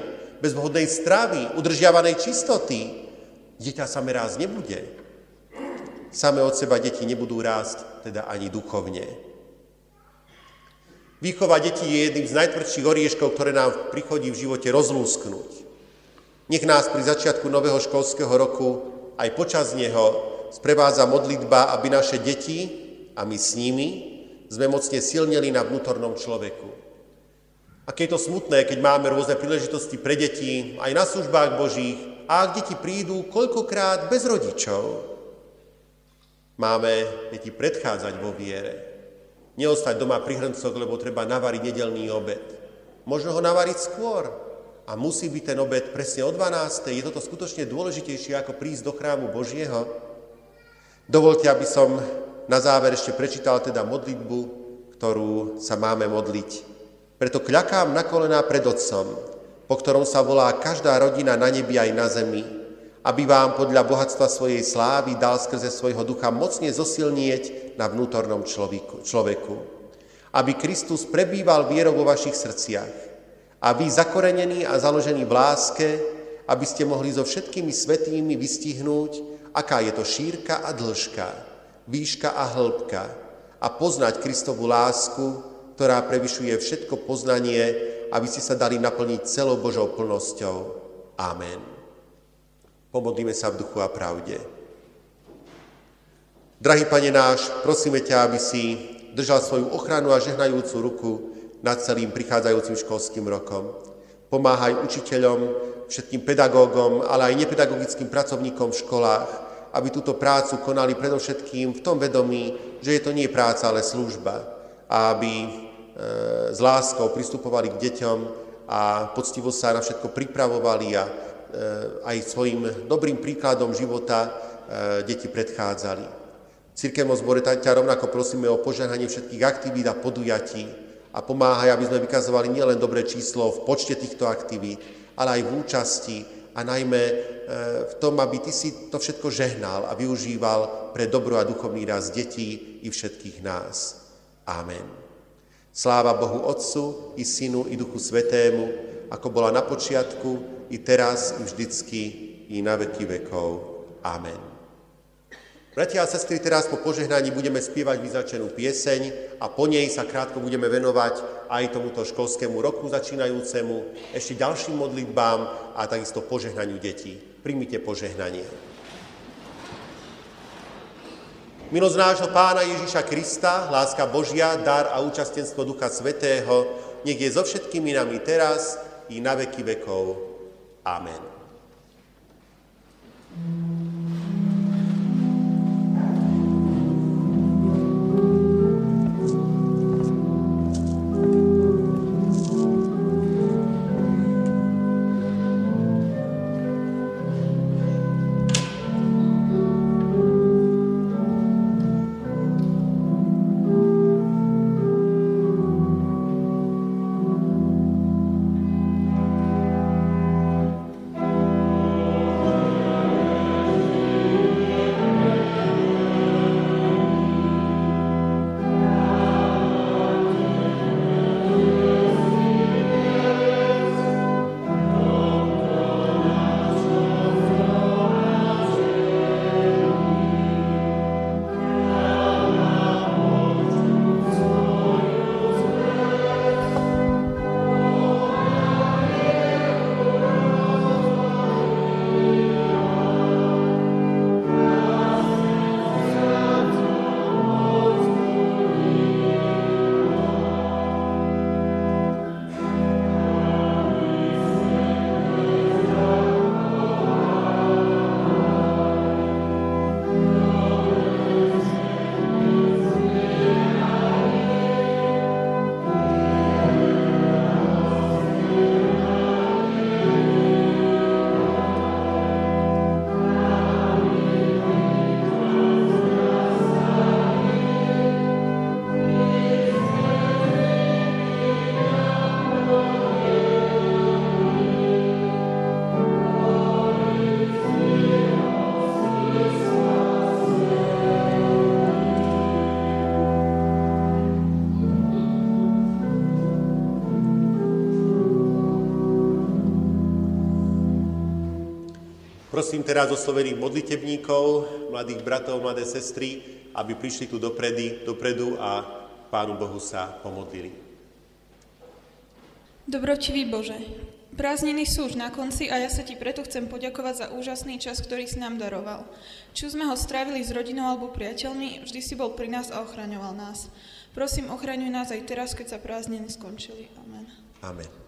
bez vhodnej stravy, udržiavanej čistoty, dieťa same rásť nebude. Same od seba deti nebudú rásť, teda ani duchovne. Výchova detí je jedným z najtvrdších orieškov, ktoré nám prichodí v živote rozlúsknuť. Nech nás pri začiatku nového školského roku aj počas neho sprevádza modlitba, aby naše deti a my s nimi sme mocne silnili na vnútornom človeku. A keď je to smutné, keď máme rôzne príležitosti pre deti, aj na službách Božích, a ak deti prídu koľkokrát bez rodičov, máme deti predchádzať vo viere. Neostať doma pri hrncoch, lebo treba navariť nedelný obed. Možno ho navariť skôr. A musí byť ten obed presne o 12. Je toto skutočne dôležitejšie, ako prísť do chrámu Božieho? Dovolte, aby som na záver ešte prečítal teda modlitbu, ktorú sa máme modliť. Preto kľakám na kolená pred Otcom, po ktorom sa volá každá rodina na nebi aj na zemi, aby vám podľa bohatstva svojej slávy dal skrze svojho ducha mocne zosilnieť na vnútornom človeku. človeku. Aby Kristus prebýval vierou vo vašich srdciach. A vy zakorenení a založení v láske, aby ste mohli so všetkými svetými vystihnúť, aká je to šírka a dĺžka, výška a hĺbka a poznať Kristovu lásku, ktorá prevyšuje všetko poznanie, aby ste sa dali naplniť celou Božou plnosťou. Amen. Pomodlíme sa v duchu a pravde. Drahý Pane náš, prosíme ťa, aby si držal svoju ochranu a žehnajúcu ruku nad celým prichádzajúcim školským rokom. Pomáhaj učiteľom, všetkým pedagógom, ale aj nepedagogickým pracovníkom v školách, aby túto prácu konali predovšetkým v tom vedomí, že je to nie práca, ale služba. A aby e, s láskou pristupovali k deťom a poctivo sa na všetko pripravovali a e, aj svojim dobrým príkladom života e, deti predchádzali. Cirkevnom zbore ťa rovnako prosíme o požehnanie všetkých aktivít a podujatí, a pomáhaj, aby sme vykazovali nielen dobré číslo v počte týchto aktivít, ale aj v účasti a najmä e, v tom, aby ty si to všetko žehnal a využíval pre dobro a duchovný rast detí i všetkých nás. Amen. Sláva Bohu Otcu i Synu i Duchu Svetému, ako bola na počiatku, i teraz, i vždycky, i na veky vekov. Amen. Bratia a sestry, teraz po požehnaní budeme spievať vyznačenú pieseň a po nej sa krátko budeme venovať aj tomuto školskému roku začínajúcemu, ešte ďalším modlitbám a takisto požehnaniu detí. Príjmite požehnanie. Milosť nášho Pána Ježíša Krista, láska Božia, dar a účastenstvo Ducha Svetého, nech je so všetkými nami teraz i na veky vekov. Amen. Prosím teraz oslovených modlitebníkov, mladých bratov, mladé sestry, aby prišli tu dopredy, dopredu a Pánu Bohu sa pomodlili. Dobročivý Bože, prázdniny sú už na konci a ja sa ti preto chcem poďakovať za úžasný čas, ktorý si nám daroval. Či sme ho strávili s rodinou alebo priateľmi, vždy si bol pri nás a ochraňoval nás. Prosím, ochraňuj nás aj teraz, keď sa prázdniny skončili. Amen. Amen.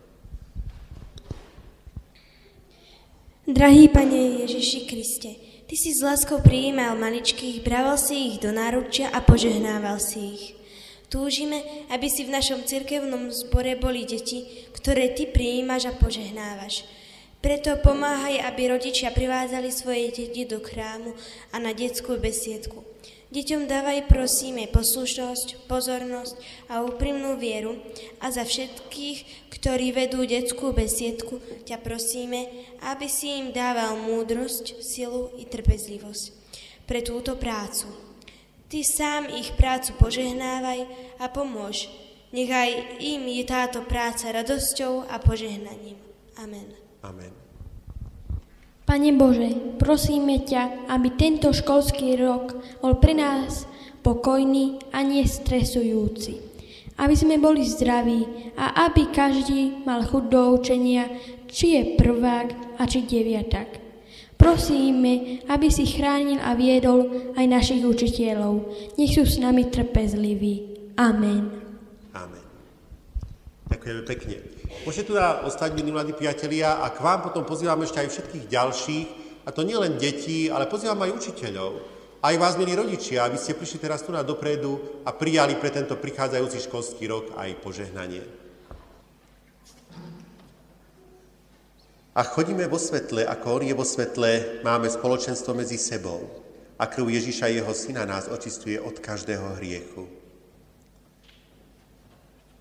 Drahý Pane Ježiši Kriste, Ty si s láskou prijímal maličkých, braval si ich do náručia a požehnával si ich. Túžime, aby si v našom cirkevnom zbore boli deti, ktoré Ty prijímaš a požehnávaš. Preto pomáhaj, aby rodičia privádzali svoje deti do krámu a na detskú besiedku. Deťom dávaj prosíme poslušnosť, pozornosť a úprimnú vieru a za všetkých, ktorí vedú detskú besiedku, ťa prosíme, aby si im dával múdrosť, silu i trpezlivosť pre túto prácu. Ty sám ich prácu požehnávaj a pomôž. Nechaj im je táto práca radosťou a požehnaním. Amen. Amen. Pane Bože, prosíme ťa, aby tento školský rok bol pre nás pokojný a nestresujúci. Aby sme boli zdraví a aby každý mal chuť do učenia, či je prvák a či deviatak. Prosíme, aby si chránil a viedol aj našich učiteľov. Nech sú s nami trpezliví. Amen. Amen. Ďakujeme pekne. Môžete tu ostať, milí mladí priatelia, a k vám potom pozývam ešte aj všetkých ďalších, a to nielen detí, ale pozývam aj učiteľov, aj vás, milí rodičia, aby ste prišli teraz tu na dopredu a prijali pre tento prichádzajúci školský rok aj požehnanie. A chodíme vo svetle, ako on je vo svetle, máme spoločenstvo medzi sebou. A krv Ježiša, jeho syna, nás očistuje od každého hriechu.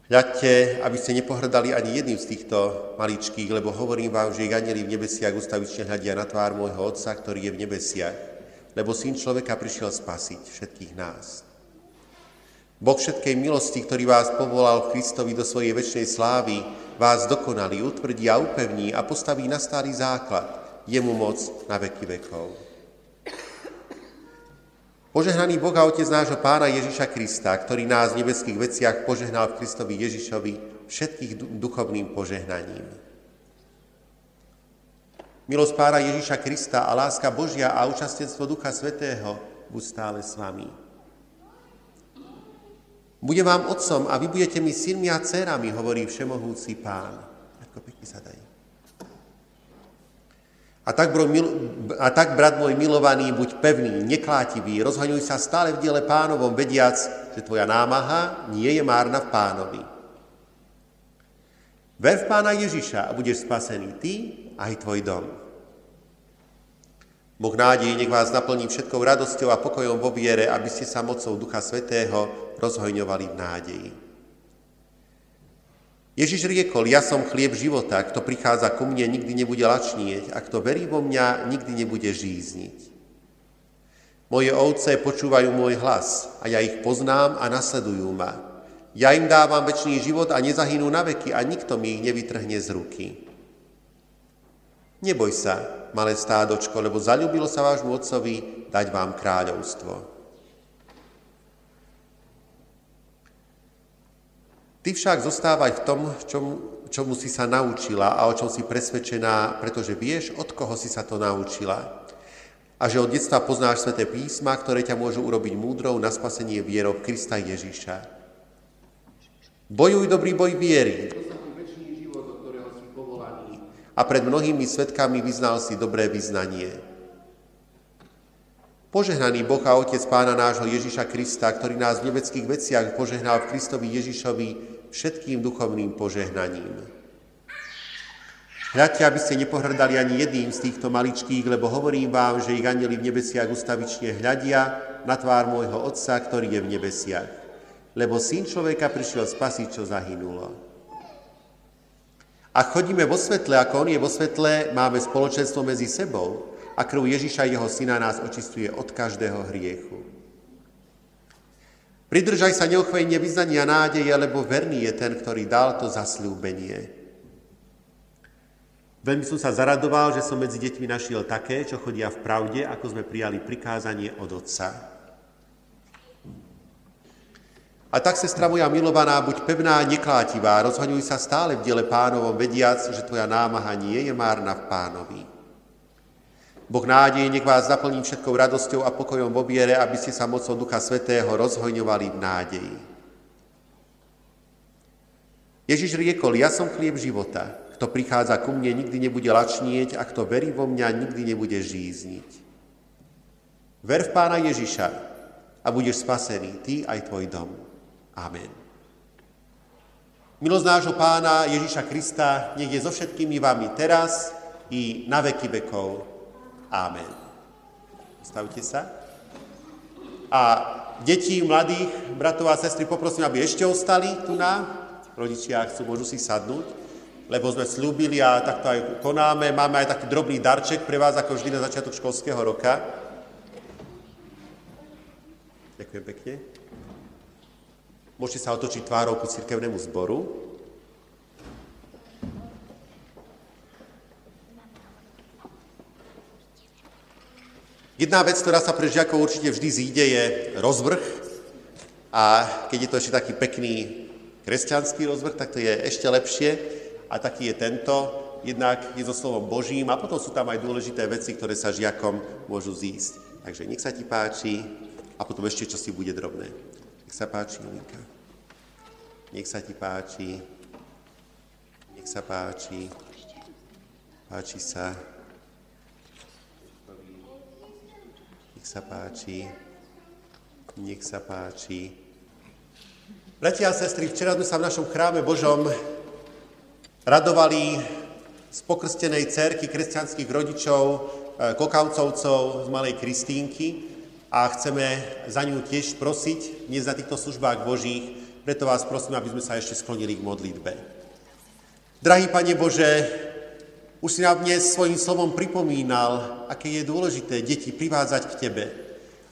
Hľadte, aby ste nepohrdali ani jedným z týchto maličkých, lebo hovorím vám, že ich anieli v nebesiach ustavične hľadia na tvár môjho Otca, ktorý je v nebesiach, lebo Syn človeka prišiel spasiť všetkých nás. Boh všetkej milosti, ktorý vás povolal Kristovi do svojej väčšnej slávy, vás dokonalí, utvrdí a upevní a postaví na stály základ, jemu moc na veky vekov. Požehnaný Boh a Otec nášho Pána Ježiša Krista, ktorý nás v nebeských veciach požehnal v Kristovi Ježišovi všetkých duchovným požehnaním. Milosť Pána Ježiša Krista a láska Božia a účastenstvo Ducha Svetého buď stále s vami. Budem vám otcom a vy budete mi synmi a dcerami, hovorí všemohúci Pán. Ako pekne sa dají. A tak, bro, mil, a tak, brat môj milovaný, buď pevný, neklátivý, rozhoňuj sa stále v diele pánovom, vediac, že tvoja námaha nie je márna v pánovi. Ver v pána Ježiša a budeš spasený ty aj tvoj dom. Boh nádej nech vás naplní všetkou radosťou a pokojom vo viere, aby ste sa mocou Ducha Svetého rozhojňovali v nádeji. Ježiš riekol, ja som chlieb života, kto prichádza ku mne, nikdy nebude lačnieť a kto verí vo mňa, nikdy nebude žízniť. Moje ovce počúvajú môj hlas a ja ich poznám a nasledujú ma. Ja im dávam väčší život a nezahynú na veky a nikto mi ich nevytrhne z ruky. Neboj sa, malé stádočko, lebo zalúbilo sa vášmu otcovi dať vám kráľovstvo. Ty však zostávaj v tom, čom, čomu si sa naučila a o čom si presvedčená, pretože vieš, od koho si sa to naučila. A že od detstva poznáš sveté písma, ktoré ťa môžu urobiť múdrou na spasenie vierou v Krista Ježíša. Bojuj dobrý boj viery, a pred mnohými svetkami vyznal si dobré vyznanie. Požehnaný Boh a Otec Pána nášho Ježiša Krista, ktorý nás v nebeckých veciach požehnal v Kristovi Ježišovi všetkým duchovným požehnaním. Hľadte, aby ste nepohrdali ani jedným z týchto maličkých, lebo hovorím vám, že ich anieli v nebesiach ustavične hľadia na tvár môjho Otca, ktorý je v nebesiach. Lebo Syn človeka prišiel spasiť, čo zahynulo. A chodíme vo svetle, ako On je vo svetle, máme spoločenstvo medzi sebou, a krv Ježiša jeho syna nás očistuje od každého hriechu. Pridržaj sa neochvejne vyznania nádeje, lebo verný je ten, ktorý dal to zasľúbenie. Veľmi som sa zaradoval, že som medzi deťmi našiel také, čo chodia v pravde, ako sme prijali prikázanie od Otca. A tak, sestra moja milovaná, buď pevná a neklátivá, rozhoňuj sa stále v diele pánovom, vediac, že tvoja námaha nie je márna v pánovi. Boh nádej nech vás zaplní všetkou radosťou a pokojom vo viere, aby ste sa mocou Ducha Svetého rozhojňovali v nádeji. Ježiš riekol, ja som chlieb života. Kto prichádza ku mne, nikdy nebude lačnieť a kto verí vo mňa, nikdy nebude žízniť. Ver v Pána Ježiša a budeš spasený, ty aj tvoj dom. Amen. Milosť nášho Pána Ježiša Krista nech je so všetkými vami teraz i na veky vekov. Amen. Stavte sa. A deti, mladých, bratov a sestry, poprosím, aby ešte ostali tu na. Rodičia chcú, môžu si sadnúť, lebo sme slúbili a takto aj konáme. Máme aj taký drobný darček pre vás, ako vždy na začiatok školského roka. Ďakujem pekne. Môžete sa otočiť tvárou ku cirkevnému zboru. Jedna vec, ktorá sa pre žiakov určite vždy zíde, je rozvrh. A keď je to ešte taký pekný kresťanský rozvrh, tak to je ešte lepšie. A taký je tento. Jednak je so slovom Božím a potom sú tam aj dôležité veci, ktoré sa žiakom môžu zísť. Takže nech sa ti páči a potom ešte čo si bude drobné. Nech sa páči, Julinka. Nech sa ti páči. Nech sa páči. Páči sa. Nech sa páči. Nech sa páči. Bratia a sestry, včera sme sa v našom chráme Božom radovali z pokrstenej cerky kresťanských rodičov, e, kokavcovcov z Malej Kristínky a chceme za ňu tiež prosiť dnes na týchto službách Božích, preto vás prosím, aby sme sa ešte sklonili k modlitbe. Drahý Pane Bože, už si nám dnes svojím slovom pripomínal, aké je dôležité deti privádzať k Tebe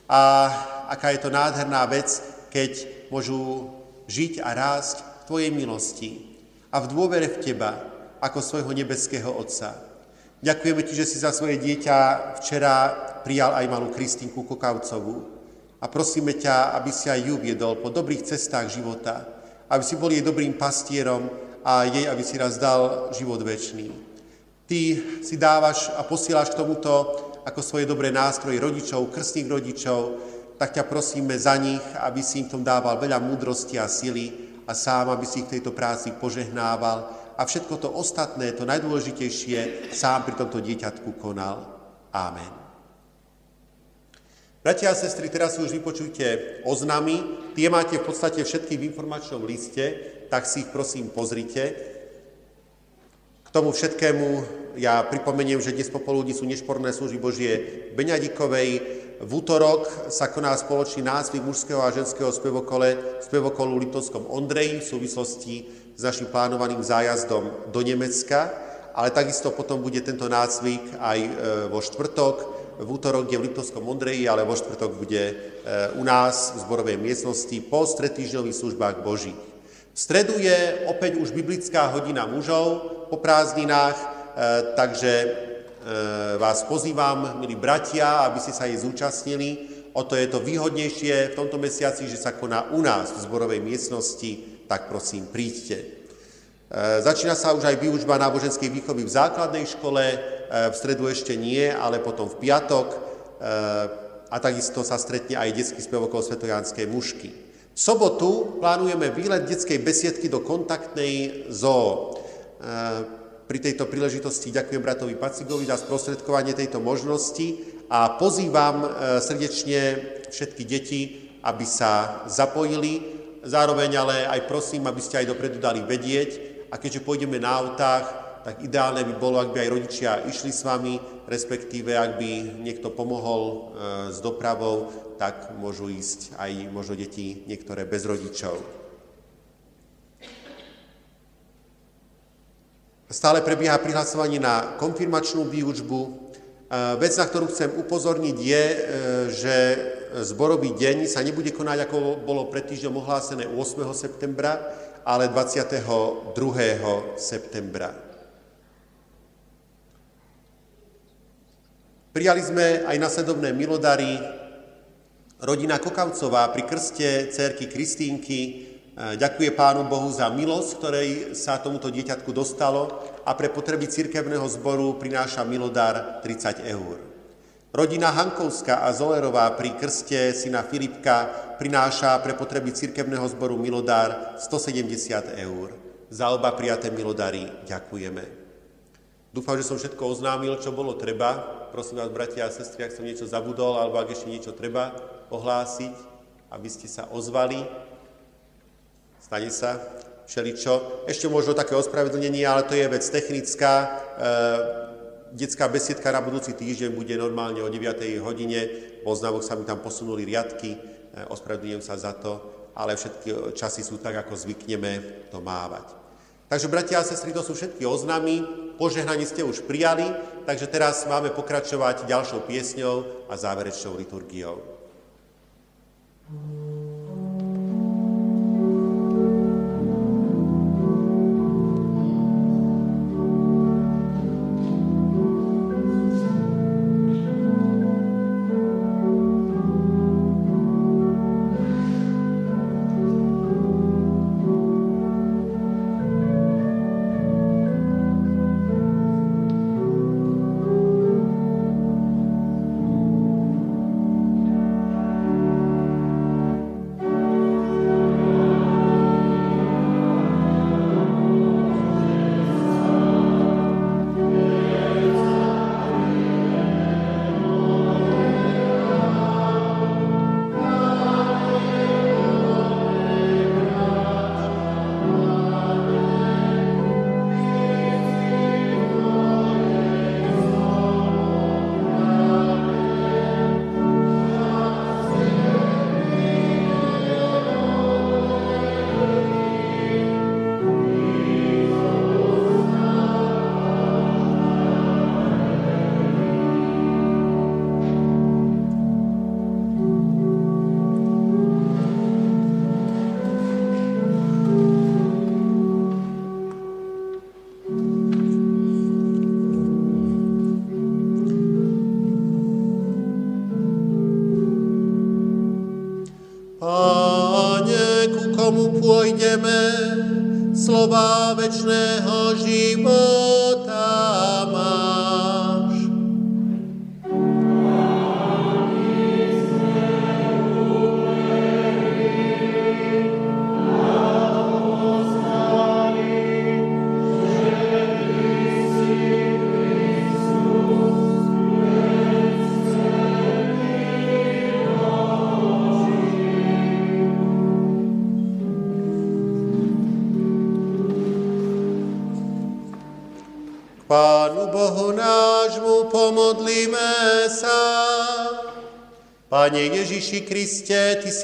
a aká je to nádherná vec, keď môžu žiť a rásť v Tvojej milosti a v dôvere v Teba ako svojho nebeského Otca. Ďakujeme Ti, že si za svoje dieťa včera prijal aj malú Kristinku Kokavcovú a prosíme ťa, aby si aj ju viedol po dobrých cestách života, aby si bol jej dobrým pastierom a jej, aby si raz dal život väčší. Ty si dávaš a posielaš k tomuto ako svoje dobré nástroje rodičov, krstných rodičov, tak ťa prosíme za nich, aby si im tom dával veľa múdrosti a sily a sám, aby si ich v tejto práci požehnával a všetko to ostatné, to najdôležitejšie, sám pri tomto dieťatku konal. Amen. Bratia a sestry, teraz už vypočujte oznamy. Tie máte v podstate všetky v informačnom liste, tak si ich prosím pozrite. K tomu všetkému ja pripomeniem, že dnes popoludní sú nešporné služby Božie Beňadikovej, v útorok sa koná spoločný nácvik mužského a ženského spevokole, spevokolu Litovskom Ondreji v súvislosti s našim plánovaným zájazdom do Nemecka, ale takisto potom bude tento nácvik aj e, vo štvrtok, v útorok je v Litovskom Ondreji, ale vo štvrtok bude e, u nás v zborovej miestnosti po stretýždňových službách Boží. V stredu je opäť už biblická hodina mužov po prázdninách, takže E, vás pozývam, milí bratia, aby ste sa jej zúčastnili. O to je to výhodnejšie v tomto mesiaci, že sa koná u nás v zborovej miestnosti, tak prosím, príďte. E, začína sa už aj výučba náboženskej výchovy v základnej škole, v stredu ešte nie, ale potom v piatok a takisto sa stretne aj detský spevokol Svetojánskej mušky. V sobotu plánujeme výlet detskej besiedky do kontaktnej zoo. Pri tejto príležitosti ďakujem bratovi Pacigovi za sprostredkovanie tejto možnosti a pozývam e, srdečne všetky deti, aby sa zapojili. Zároveň ale aj prosím, aby ste aj dopredu dali vedieť. A keďže pôjdeme na autách, tak ideálne by bolo, ak by aj rodičia išli s vami, respektíve ak by niekto pomohol e, s dopravou, tak môžu ísť aj možno deti niektoré bez rodičov. Stále prebieha prihlasovanie na konfirmačnú výučbu. E, vec, na ktorú chcem upozorniť, je, e, že zborový deň sa nebude konať, ako bolo pred týždňom ohlásené 8. septembra, ale 22. septembra. Prijali sme aj nasledovné milodary. Rodina Kokavcová pri krste cerky Kristínky Ďakuje Pánu Bohu za milosť, ktorej sa tomuto dieťatku dostalo a pre potreby cirkevného zboru prináša milodár 30 eur. Rodina Hankovská a Zolerová pri krste syna Filipka prináša pre potreby cirkevného zboru milodár 170 eur. Za oba prijaté milodary ďakujeme. Dúfam, že som všetko oznámil, čo bolo treba. Prosím vás, bratia a sestry, ak som niečo zabudol, alebo ak ešte niečo treba ohlásiť, aby ste sa ozvali. Stane sa všeličo. Ešte možno také ospravedlnenie, ale to je vec technická. E, detská besiedka na budúci týždeň bude normálne o 9. hodine. Po oznamoch sa mi tam posunuli riadky, e, ospravedlňujem sa za to, ale všetky časy sú tak, ako zvykneme to mávať. Takže, bratia a sestry, to sú všetky oznámy. Požehnanie ste už prijali, takže teraz máme pokračovať ďalšou piesňou a záverečnou liturgiou. Pôjdeme,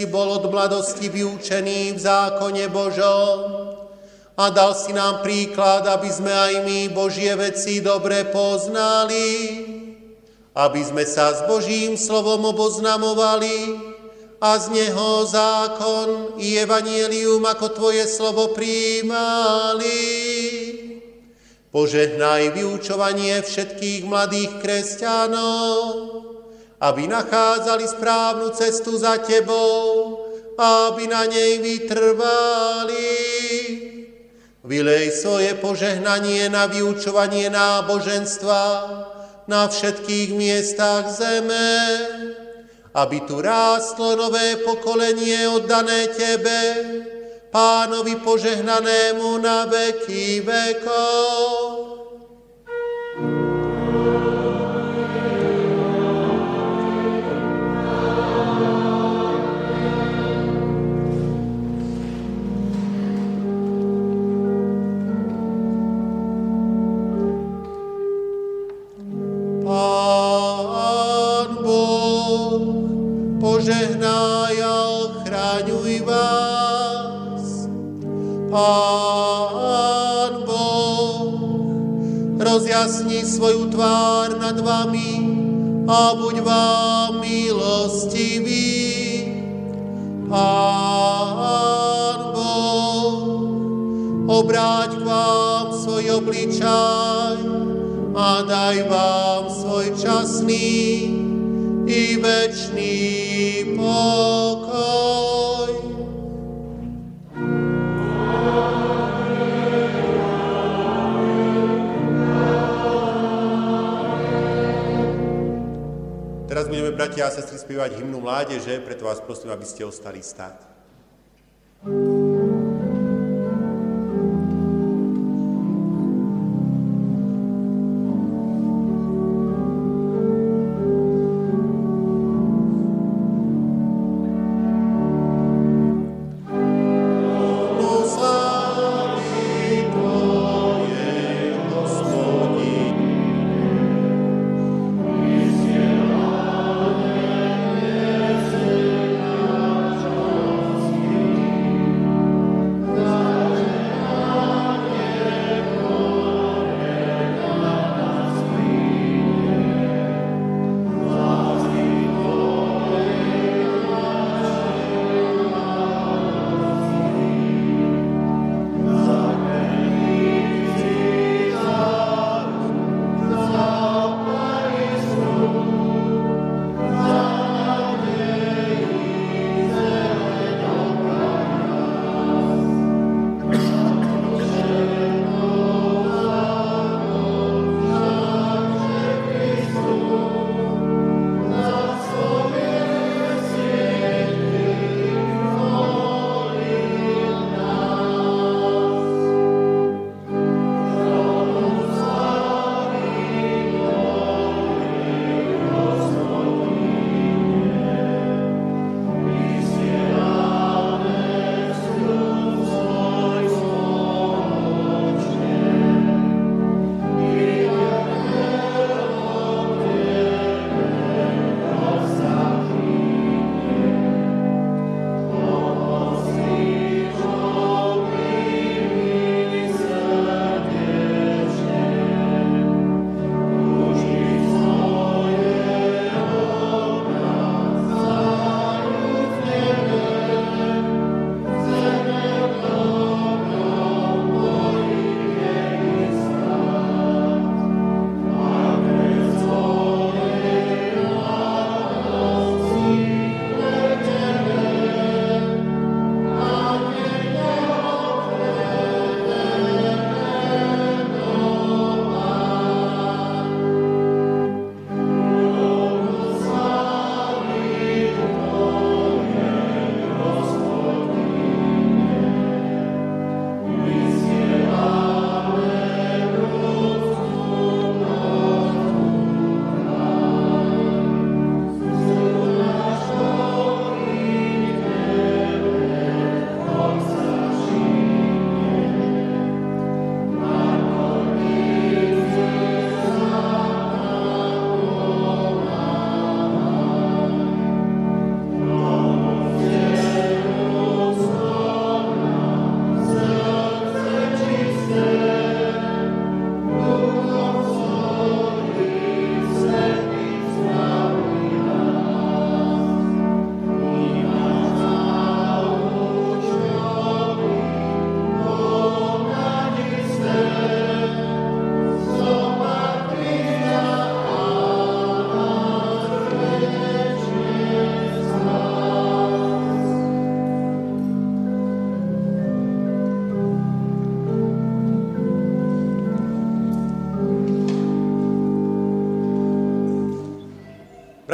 Si bol od mladosti vyučený v zákone Božom a dal si nám príklad, aby sme aj my Božie veci dobre poznali, aby sme sa s Božím slovom oboznamovali a z Neho zákon i evanielium ako Tvoje slovo prijímali. Požehnaj vyučovanie všetkých mladých kresťanov, aby nachádzali správnu cestu za Tebou, aby na nej vytrvali. Vylej svoje požehnanie na vyučovanie náboženstva na všetkých miestach zeme, aby tu rástlo nové pokolenie oddané Tebe, pánovi požehnanému na veky vekov. Spievať hymnu mládeže, preto vás prosím, aby ste ostali stáť.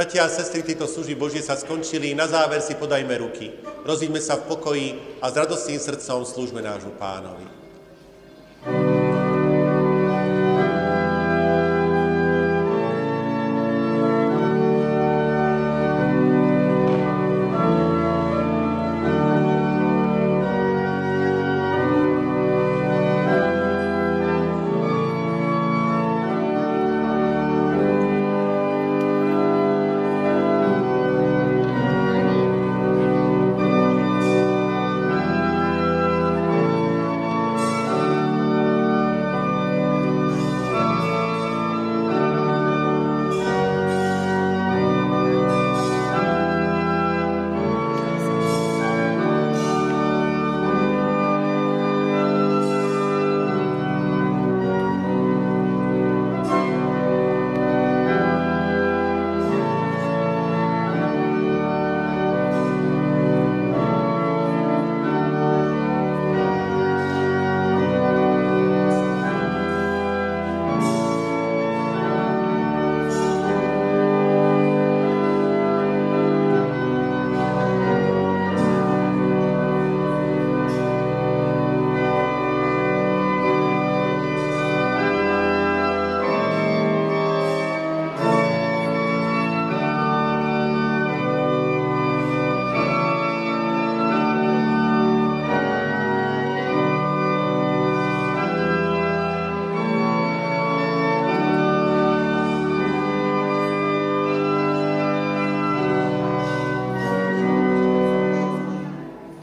Bratia a sestry, tieto služby Božie sa skončili. Na záver si podajme ruky. Rozíďme sa v pokoji a s radostným srdcom slúžme nášmu pánovi.